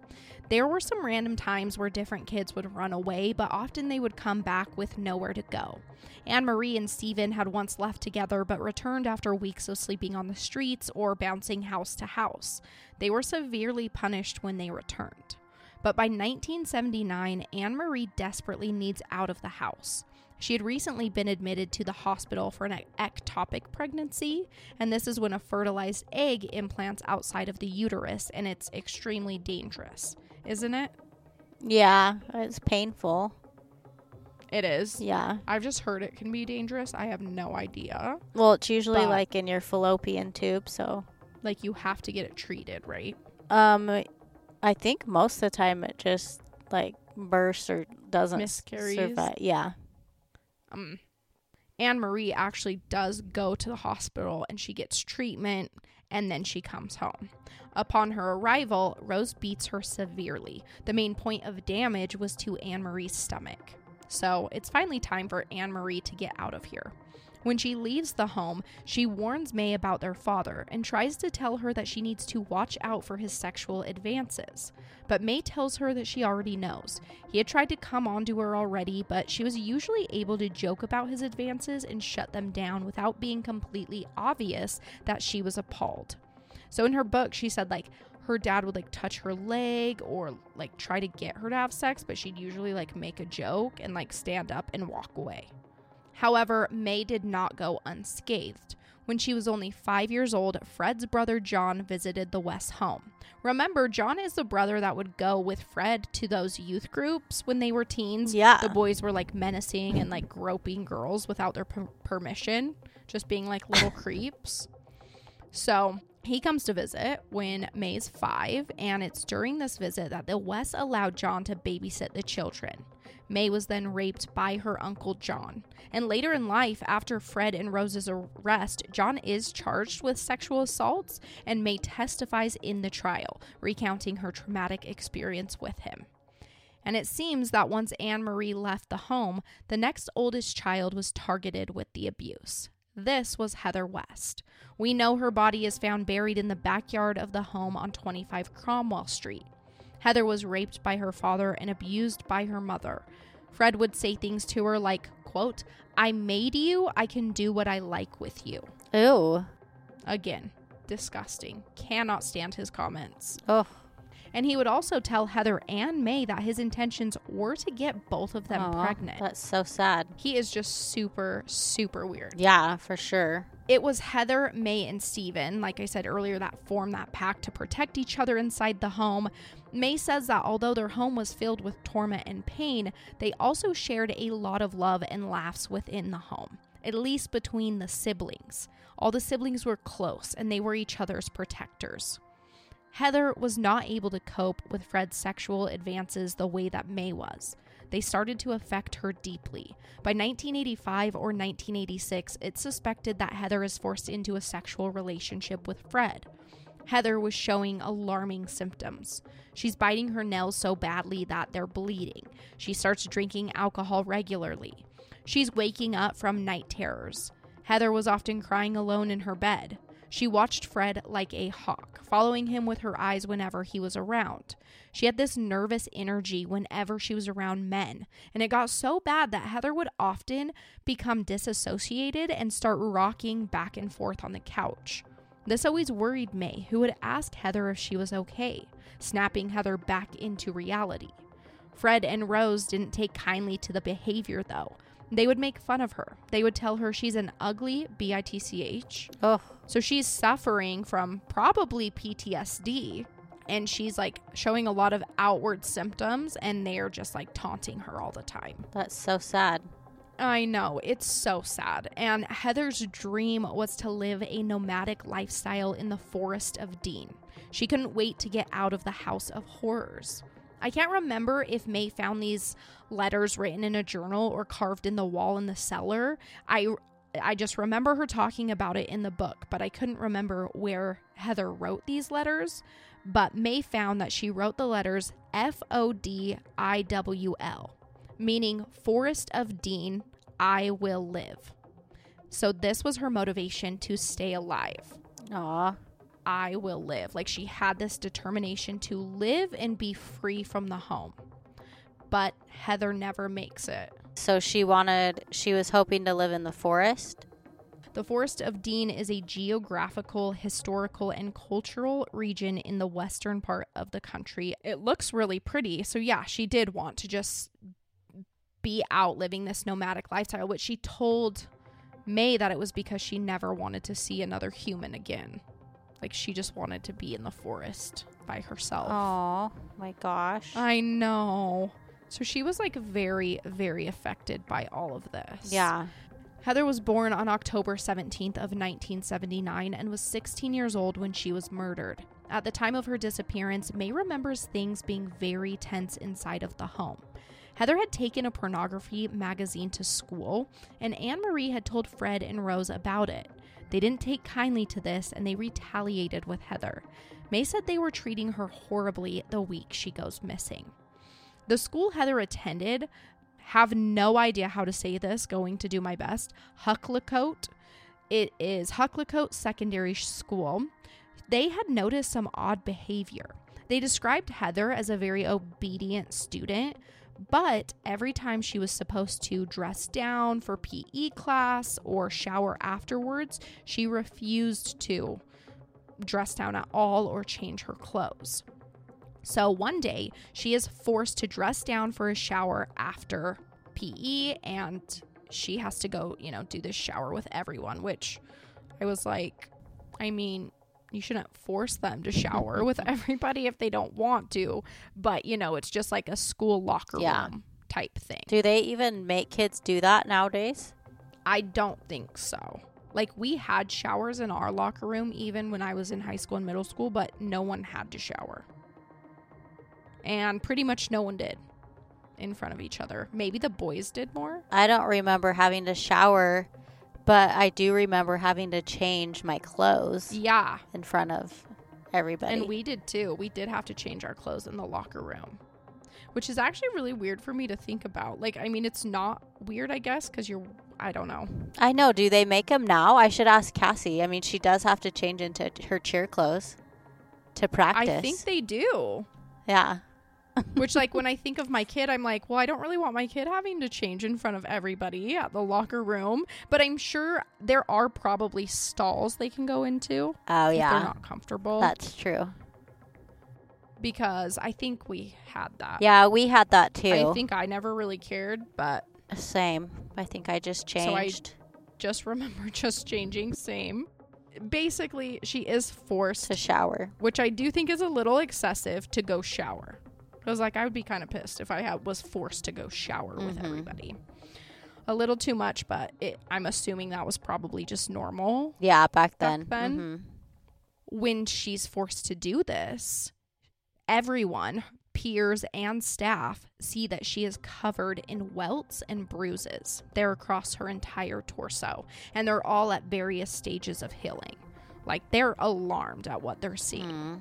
A: There were some random times where different kids would run away, but often they would come back with nowhere to go. Anne Marie and Stephen had once left together but returned after weeks of sleeping on the streets or bouncing house to house. They were severely punished when they returned. But by 1979, Anne Marie desperately needs out of the house. She had recently been admitted to the hospital for an ectopic pregnancy, and this is when a fertilized egg implants outside of the uterus, and it's extremely dangerous, isn't it?
B: Yeah, it's painful.
A: It is.
B: Yeah.
A: I've just heard it can be dangerous. I have no idea.
B: Well, it's usually
A: But-
B: like in your fallopian tube, so
A: Like, you have to get it treated, right?
B: um I think most of the time it just like bursts or doesn't
A: Miscarries?
B: survive. Yeah.
A: um, Anne Marie actually does go to the hospital and she gets treatment and then she comes home. Upon her arrival, Rose beats her severely. The main point of damage was to Anne Marie's stomach. So it's finally time for Anne Marie to get out of here. When she leaves the home, she warns Mae about their father and tries to tell her that she needs to watch out for his sexual advances. But Mae tells her that she already knows. He had tried to come on to her already, but she was usually able to joke about his advances and shut them down without being completely obvious that she was appalled. So in her book, she said like her dad would like touch her leg or like try to get her to have sex, but she'd usually like make a joke and like stand up and walk away. However, Mae did not go unscathed. When she was only five years old, Fred's brother John visited the West home. Remember, John is the brother that would go with Fred to those youth groups when they were teens.
B: Yeah.
A: The boys were like menacing and like groping girls without their per- permission, just being like little creeps. So he comes to visit when Mae is five, and it's during this visit that the West allowed John to babysit the children. Mae was then raped by her uncle John. And later in life, after Fred and Rose's arrest, John is charged with sexual assaults, and Mae testifies in the trial, recounting her traumatic experience with him. And it seems that once Anne Marie left the home, the next oldest child was targeted with the abuse. This was Heather West. We know her body is found buried in the backyard of the home on 25 Cromwell Street. Heather was raped by her father and abused by her mother. Fred would say things to her like, quote, I made you, I can do what I like with you.
B: Ew.
A: Again, disgusting. Cannot stand his comments.
B: Oh.
A: And he would also tell Heather and Mae that his intentions were to get both of them
B: Aw,
A: pregnant.
B: That's so sad.
A: He is just super, super weird.
B: Yeah, for sure.
A: It was Heather, Mae, and Stephen, like I said earlier, that formed that pact to protect each other inside the home. Mae says that although their home was filled with torment and pain, they also shared a lot of love and laughs within the home, at least between the siblings. All the siblings were close and they were each other's protectors. Heather was not able to cope with Fred's sexual advances the way that Mae was. They started to affect her deeply. By 1985 or 1986, it's suspected that Heather is forced into a sexual relationship with Fred. Heather was showing alarming symptoms. She's biting her nails so badly that they're bleeding. She starts drinking alcohol regularly. She's waking up from night terrors. Heather was often crying alone in her bed. She watched Fred like a hawk, following him with her eyes whenever he was around. She had this nervous energy whenever she was around men, and it got so bad that Heather would often become disassociated and start rocking back and forth on the couch. This always worried Mae, who would ask Heather if she was okay, snapping Heather back into reality. Fred and Rose didn't take kindly to the behavior, though. They would make fun of her. They would tell her she's an ugly BITCH.
B: Oh,
A: So she's suffering from probably PTSD and she's like showing a lot of outward symptoms and they're just like taunting her all the time.
B: that's so sad.
A: I know, it's so sad. And Heather's dream was to live a nomadic lifestyle in the forest of Dean. She couldn't wait to get out of the house of horrors. I can't remember if Mae found these letters written in a journal or carved in the wall in the cellar. I I just remember her talking about it in the book, but I couldn't remember where Heather wrote these letters. But Mae found that she wrote the letters F O D I W L, meaning Forest of Dean, I will live. So this was her motivation to stay alive.
B: Aw,
A: I will live. Like she had this determination to live and be free from the home. But Heather never makes it.
B: so she wanted, she was hoping to live in the forest.
A: The Forest of Dean is a geographical, historical, and cultural region in the western part of the country. It looks really pretty. So, yeah, she did want to just be out living this nomadic lifestyle, which she told Mae that it was because she never wanted to see another human again. Like, she just wanted to be in the forest by herself.
B: Oh my gosh.
A: I know. So, she was like very, very affected by all of this.
B: yeah.
A: Heather was born on October 17th of 1979 and was 16 years old when she was murdered. At the time of her disappearance, Mae remembers things being very tense inside of the home. Heather had taken a pornography magazine to school, and Anne Marie had told Fred and Rose about it. They didn't take kindly to this and they retaliated with Heather. Mae said they were treating her horribly the week she goes missing. The school Heather attended have no idea how to say this, going to do my best. Hucklecote. It is Hucklecote Secondary School. They had noticed some odd behavior. They described Heather as a very obedient student, but every time she was supposed to dress down for PE class or shower afterwards, she refused to dress down at all or change her clothes. So one day, she is forced to dress down for a shower after PE, and she has to go, you know, do this shower with everyone, which I was like, I mean, you shouldn't force them to shower mm-hmm. with everybody if they don't want to, but you know, it's just like a school locker
B: Yeah.
A: room type thing.
B: Do they even make kids do that nowadays?
A: I don't think so. Like we had showers in our locker room even when I was in high school and middle school, but no one had to shower. And pretty much no one did in front of each other. Maybe the boys did more.
B: I don't remember having to shower, but I do remember having to change my clothes
A: Yeah.
B: in front of everybody.
A: And we did too. We did have to change our clothes in the locker room. Which is actually really weird for me to think about. Like, I mean, it's not weird, I guess, because you're, I don't know.
B: I know. Do they make them now? I should ask Cassie. I mean, she does have to change into her cheer clothes to practice.
A: I think they do.
B: yeah.
A: Which, like, when I think of my kid, I'm like, well, I don't really want my kid having to change in front of everybody at the locker room. But I'm sure there are probably stalls they can go into
B: Oh
A: if they're not comfortable.
B: That's true.
A: because I think we had that.
B: Yeah, we had that too.
A: I think I never really cared, but
B: Same. I think I just
A: So I-
B: changed
A: just remember just changing. Same. Basically, she is forced,
B: to shower.
A: which I do think is a little excessive, to go shower. Because like I would be kind of pissed if I had, was forced to go shower with
B: Mhm.
A: everybody. A little too much, but it, I'm assuming that was probably just normal.
B: Yeah, back
A: Back
B: then.
A: then?
B: Mhm.
A: when she's forced to do this, everyone, peers and staff, see that she is covered in welts and bruises. They're across her entire torso, and they're all at various stages of healing. Like they're alarmed at what they're seeing
B: Mm.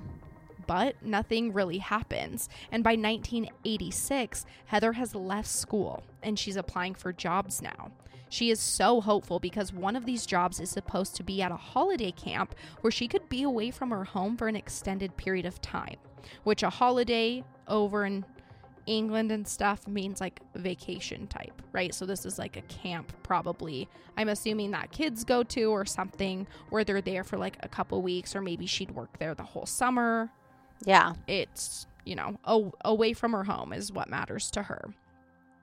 A: But nothing really happens. And by 1986, Heather has left school and she's applying for jobs now. She is so hopeful because one of these jobs is supposed to be at a holiday camp where she could be away from her home for an extended period of time, which a holiday over in England and stuff means like vacation type, right? So this is like a camp, probably. I'm assuming that kids go to or something where they're there for like a couple weeks, or maybe she'd work there the whole summer
B: Yeah.
A: it's you know a- away from her home is what matters to her.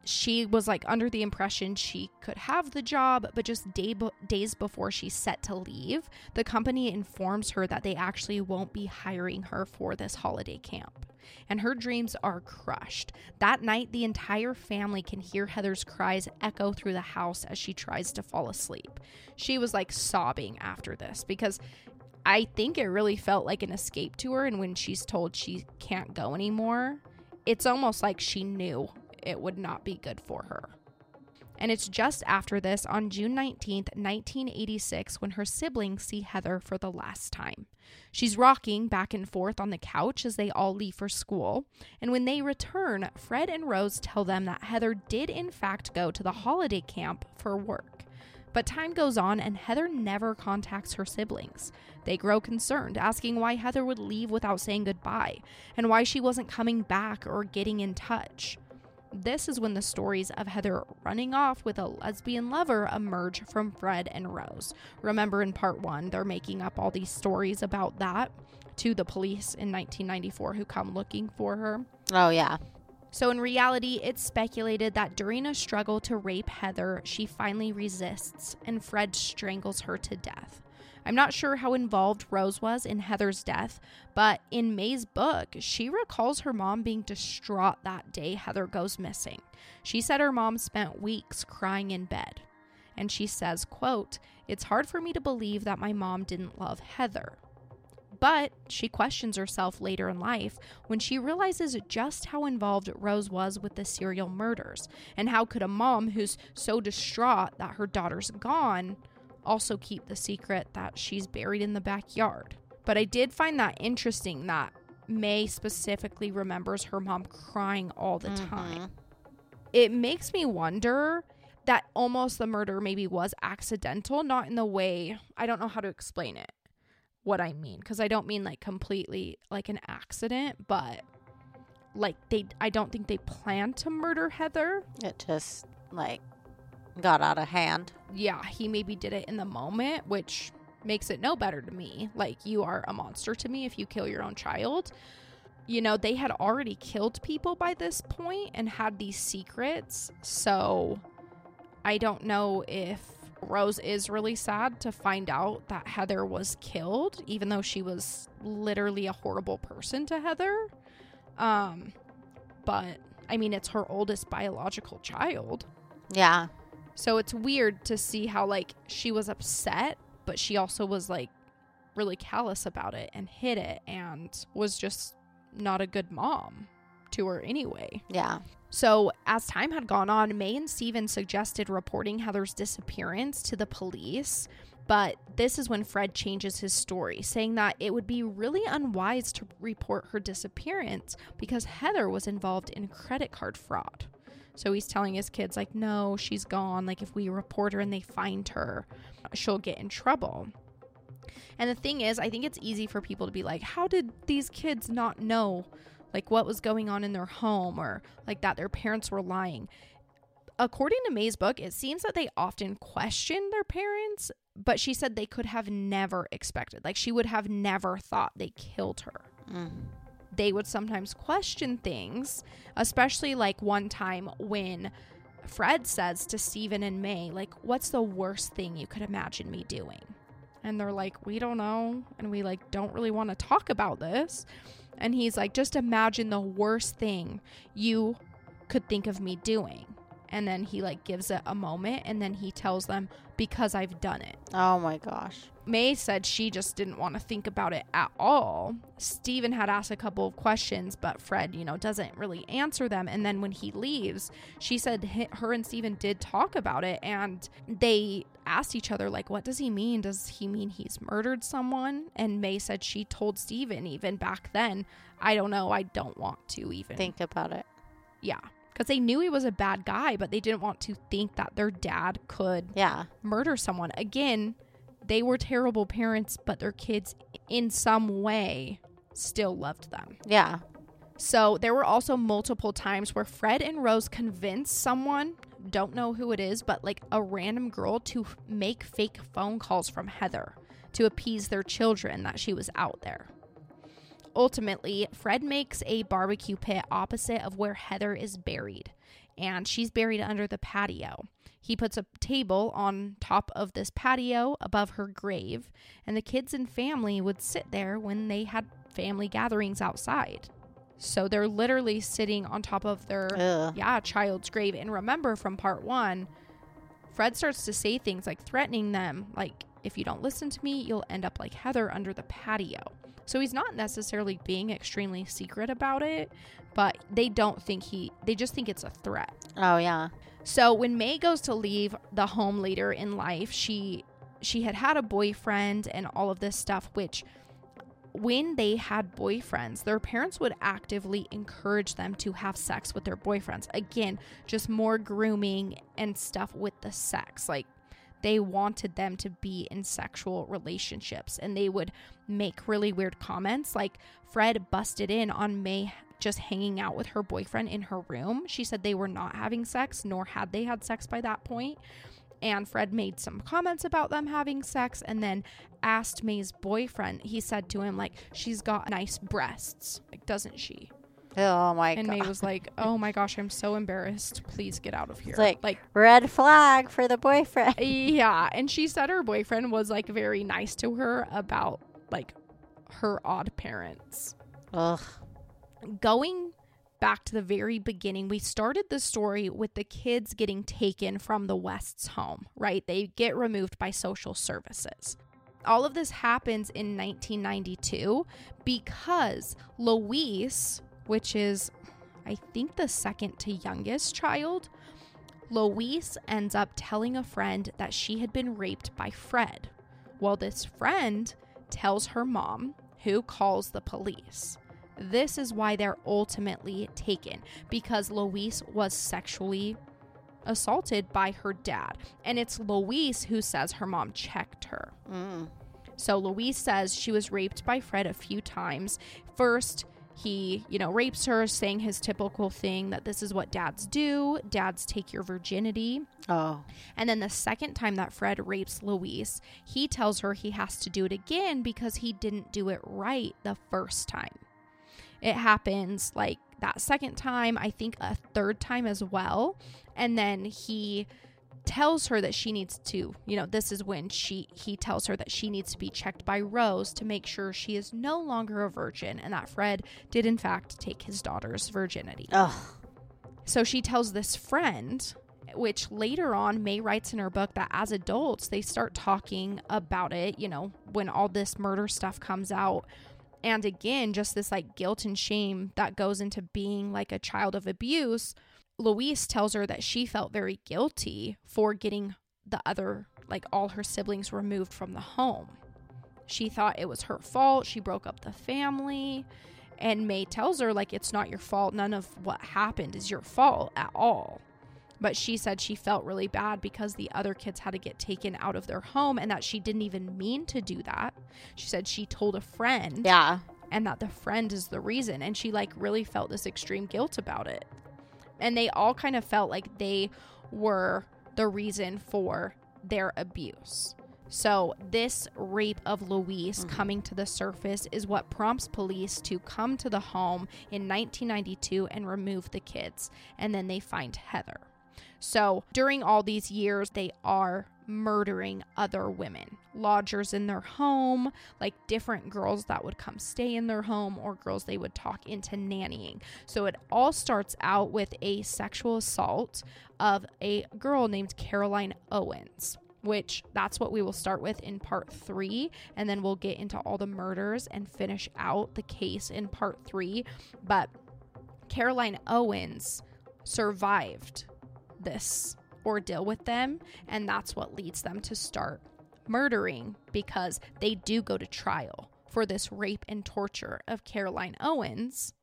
A: She was like under the impression she could have the job but just day b- days before she's set to leave the company informs her that they actually won't be hiring her for this holiday camp. And her dreams are crushed. That night the entire family can hear heather's cries echo through the house as she tries to fall asleep. She was like sobbing after this because I think it really felt like an escape to her. And when she's told she can't go anymore, it's almost like she knew it would not be good for her. And it's just after this, on June 19th, 1986, when her siblings see Heather for the last time. She's rocking back and forth on the couch as they all leave for school. And when they return, Fred and Rose tell them that Heather did, in fact, go to the holiday camp for work. But time goes on, and Heather never contacts her siblings. They grow concerned, asking why Heather would leave without saying goodbye, and why she wasn't coming back or getting in touch. This is when the stories of Heather running off with a lesbian lover emerge from Fred and Rose. Remember in part one, they're making up all these stories about that to the police in 1994 who come looking for her.
B: Oh yeah.
A: So, in reality, it's speculated that during a struggle to rape Heather, she finally resists and Fred strangles her to death. I'm not sure how involved Rose was in Heather's death, but in Mae's book, she recalls her mom being distraught that day Heather goes missing. She said her mom spent weeks crying in bed. And she says, quote, "It's hard for me to believe that my mom didn't love Heather." But she questions herself later in life when she realizes just how involved Rose was with the serial murders. And how could a mom who's so distraught that her daughter's gone also keep the secret that she's buried in the backyard? But I did find that interesting that Mae specifically remembers her mom crying all the time.
B: Mhm.
A: It makes me wonder that almost the murder maybe was accidental, not in the way I don't know how to explain it what I mean because I don't mean like completely like an accident, but like they I don't think they planned to murder Heather.
B: It just like got out of hand.
A: Yeah, he maybe did it in the moment, which makes it no better to me. Like you are a monster to me if you kill your own child. You know, they had already killed people by this point and had these secrets. So I don't know if Rose is really sad to find out that Heather was killed, even though she was literally a horrible person to Heather. Um, but I mean, it's her oldest biological child.
B: Yeah.
A: So it's weird to see how like she was upset, but she also was like really callous about it and hid it and was just not a good mom to her anyway.
B: Yeah.
A: So, as time had gone on, Mae and Stephen suggested reporting Heather's disappearance to the police. But this is when Fred changes his story, saying that it would be really unwise to report her disappearance because Heather was involved in credit card fraud. So he's telling his kids, like, no, she's gone. Like, if we report her and they find her, she'll get in trouble. And the thing is, I think it's easy for people to be like, how did these kids not know like what was going on in their home or like that their parents were lying. According to Mae's book, it seems that they often questioned their parents, but she said they could have never expected. Like she would have never thought they killed her.
B: Mm.
A: they would sometimes question things, especially like one time when Fred says to Stephen and Mae, like, what's the worst thing you could imagine me doing? And they're like, we don't know. And we like don't really want to talk about this. And he's like, just imagine the worst thing you could think of me doing. And then he like gives it a moment and then he tells them, because I've done it.
B: Oh my gosh.
A: Mae said she just didn't want to think about it at all. Stephen had asked a couple of questions, but Fred, you know, doesn't really answer them. And then when he leaves, she said her and Stephen did talk about it and they asked each other, like, what does he mean? Does he mean he's murdered someone? And Mae said she told Stephen even back then, I don't know, I don't want to even
B: Think about it.
A: Yeah. Because they knew he was a bad guy, but they didn't want to think that their dad could
B: Yeah.
A: murder someone. Again, they were terrible parents, but their kids, in some way, still loved them.
B: Yeah.
A: So there were also multiple times where Fred and Rose convinced someone, don't know who it is, but like a random girl to make fake phone calls from Heather to appease their children that she was out there. Ultimately, Fred makes a barbecue pit opposite of where Heather is buried, and she's buried under the patio. He puts a table on top of this patio above her grave, and the kids and family would sit there when they had family gatherings outside. So they're literally sitting on top of their
B: Ugh.
A: yeah, child's grave. And remember from part 1, Fred starts to say things like threatening them like if you don't listen to me, you'll end up like Heather under the patio. So he's not necessarily being extremely secret about it, but they don't think he they just think it's a threat.
B: Oh yeah.
A: So when Mae goes to leave the home later in life, she she had had a boyfriend and all of this stuff which when they had boyfriends, their parents would actively encourage them to have sex with their boyfriends. Again, just more grooming and stuff with the sex. Like they wanted them to be in sexual relationships and they would make really weird comments. Like Fred busted in on Mae just hanging out with her boyfriend in her room. She said they were not having sex, nor had they had sex by that point. And Fred made some comments about them having sex and then asked Mae's boyfriend. He said to him, like, she's got nice breasts. Like, doesn't she?
B: Oh my
A: And
B: god.
A: Mae was like, oh my gosh, I'm so embarrassed. Please get out of here.
B: It's like-
A: like
B: Red flag for the boyfriend.
A: yeah, and she said her boyfriend was like very nice to her about like her odd parents.
B: Ugh.
A: Going back to the very beginning, we started the story with the kids getting taken from the West's home, right? They get removed by social services. All of this happens in 1992 because Louise, which is I think the second to youngest child, Louise ends up telling a friend that she had been raped by Fred. Well, this friend tells her mom, who calls the police. This is why they're ultimately taken because Louise was sexually assaulted by her dad. And it's Louise who says her mom checked her.
B: Mm.
A: So Louise says she was raped by Fred a few times. First, he, you know, rapes her, saying his typical thing that this is what dads do. Dads take your virginity.
B: Oh.
A: And then the second time that Fred rapes Louise, he tells her he has to do it again because he didn't do it right the first time. It happens like that second time, I think a third time as well. And then he tells her that she needs to, you know, this is when she he tells her that she needs to be checked by Rose to make sure she is no longer a virgin and that Fred did in fact take his daughter's virginity.
B: Ugh.
A: So she tells this friend, which later on Mae writes in her book that as adults they start talking about it, you know, when all this murder stuff comes out. And again, just this like guilt and shame that goes into being like a child of abuse. Louise tells her that she felt very guilty for getting the other, like all her siblings removed from the home. She thought it was her fault. She broke up the family. And Mae tells her, like, it's not your fault. None of what happened is your fault at all. But she said she felt really bad because the other kids had to get taken out of their home and that she didn't even mean to do that. She said she told a friend
B: Yeah.
A: and that the friend is the reason. And she, like, really felt this extreme guilt about it. And they all kind of felt like they were the reason for their abuse. So, this rape of Louise mm-hmm. coming to the surface is what prompts police to come to the home in 1992 and remove the kids. And then they find Heather. So, during all these years, they are murdering other women, lodgers in their home, like different girls that would come stay in their home or girls they would talk into nannying. So, it all starts out with a sexual assault of a girl named Caroline Owens which that's what we will start with in part three. And then we'll get into all the murders and finish out the case in part three. But Caroline Owens survived this ordeal with them. And that's what leads them to start murdering because they do go to trial for this rape and torture of Caroline Owens.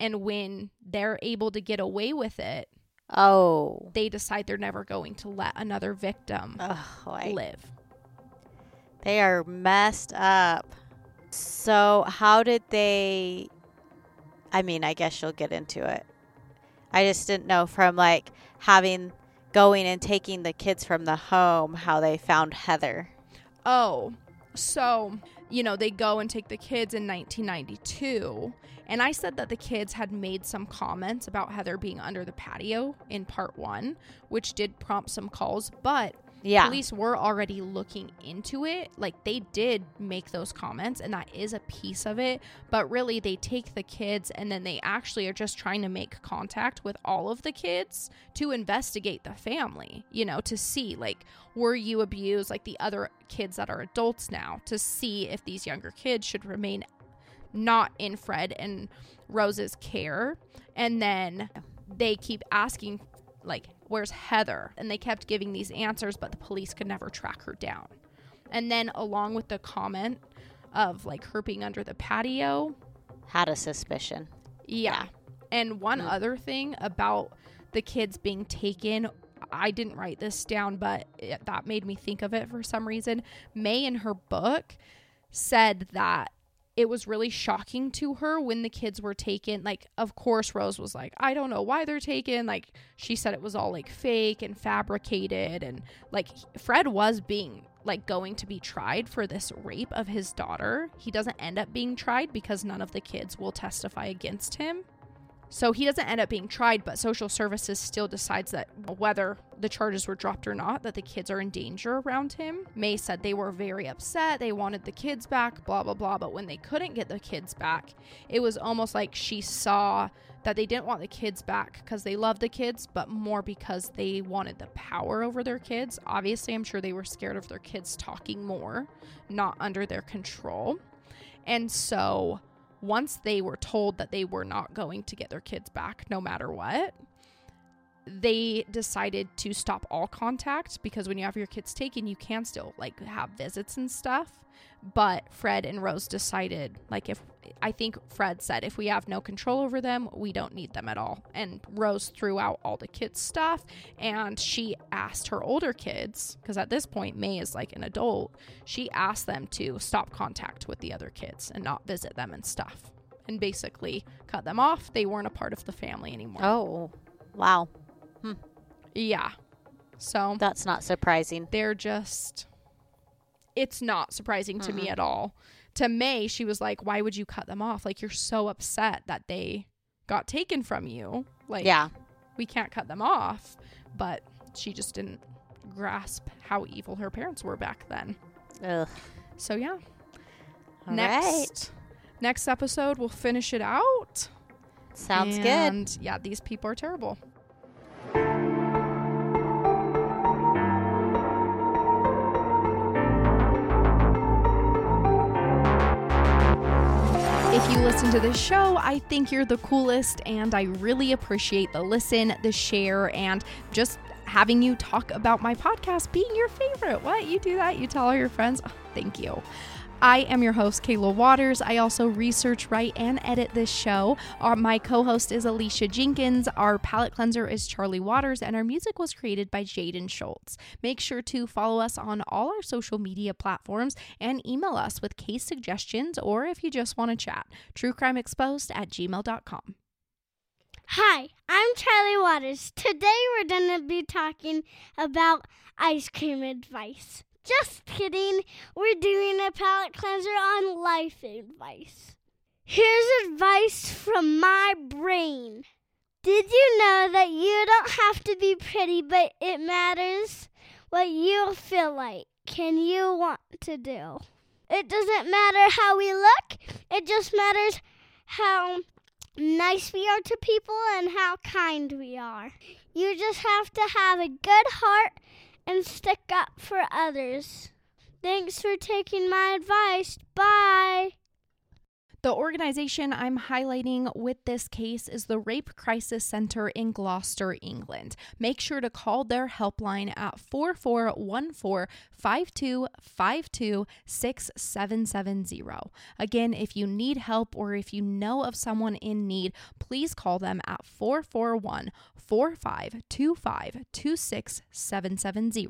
A: And when they're able to get away with it,
B: Oh.
A: they decide they're never going to let another victim
B: Oh,
A: live.
B: they are messed up. So, how did they? I mean, I guess you'll get into it. I just didn't know from like having going and taking the kids from the home how they found Heather.
A: Oh, so, you know, they go and take the kids in 1992. And I said that the kids had made some comments about Heather being under the patio in part one, which did prompt some calls. But
B: Yeah.
A: police were already looking into it. Like they did make those comments, and that is a piece of it. But really, they take the kids and then they actually are just trying to make contact with all of the kids to investigate the family, you know, to see, like, were you abused, like the other kids that are adults now, to see if these younger kids should remain not in Fred and Rose's care. And then they keep asking, like, where's Heather? And they kept giving these answers, but the police could never track her down. And then, along with the comment of like her being under the patio,
B: Had a suspicion.
A: yeah. And one
B: Mm.
A: other thing about the kids being taken, I didn't write this down, but it, that made me think of it for some reason. Mae, in her book, said that it was really shocking to her when the kids were taken. Like, of course, Rose was like, I don't know why they're taken. Like, she said it was all like fake and fabricated. And like, Fred was being like going to be tried for this rape of his daughter. He doesn't end up being tried because none of the kids will testify against him. So he doesn't end up being tried, but social services still decides that whether the charges were dropped or not, that the kids are in danger around him. Mae said they were very upset. They wanted the kids back, blah, blah, blah. But when they couldn't get the kids back, it was almost like she saw that they didn't want the kids back because they loved the kids, but more because they wanted the power over their kids. Obviously, I'm sure they were scared of their kids talking more, not under their control. And so once they were told that they were not going to get their kids back no matter what, they decided to stop all contact because when you have your kids taken, you can still like have visits and stuff. But Fred and Rose decided, like, if I think Fred said, if we have no control over them, we don't need them at all. And Rose threw out all the kids' stuff and she asked her older kids, because at this point, Mae is like an adult, she asked them to stop contact with the other kids and not visit them and stuff. And basically cut them off. They weren't a part of the family anymore.
B: Oh, wow.
A: Yeah. So
B: That's not surprising.
A: they're just it's not surprising to me at all. To Mae, she was like, "Why would you cut them off? Like you're so upset that they got taken from you. Like
B: yeah.
A: we can't cut them off." But she just didn't grasp how evil her parents were back then.
B: Ugh.
A: So yeah.
B: All
A: next
B: right.
A: next episode we'll finish it out.
B: Sounds good.
A: and, Yeah, these people are terrible. If you listen to this show, I think you're the coolest, and I really appreciate the listen, the share, and just having you talk about my podcast being your favorite. What? You do that? You tell all your friends? Oh, thank you. I am your host, Kayla Waters. I also research, write, and edit this show. Our, my co host is Alicia Jenkins. Our palate cleanser is Charlie Waters, and our music was created by Jaden Schultz. Make sure to follow us on all our social media platforms and email us with case suggestions or if you just want to chat. TrueCrimeExposed at gmail.com.
C: Hi, I'm Charlie Waters. Today we're going to be talking about ice cream advice. Just kidding. We're doing a palate cleanser on life advice. Here's advice from my brain. Did you know that you don't have to be pretty, but it matters what you feel like? Can you want to do? It doesn't matter how we look, it just matters how nice we are to people and how kind we are. You just have to have a good heart and stick up for others. Thanks for taking my advice. Bye.
A: The organization I'm highlighting with this case is the Rape Crisis Center in Gloucester, England. Make sure to call their helpline at 4414 5252 6770. Again, if you need help or if you know of someone in need, please call them at 441 4525 26770.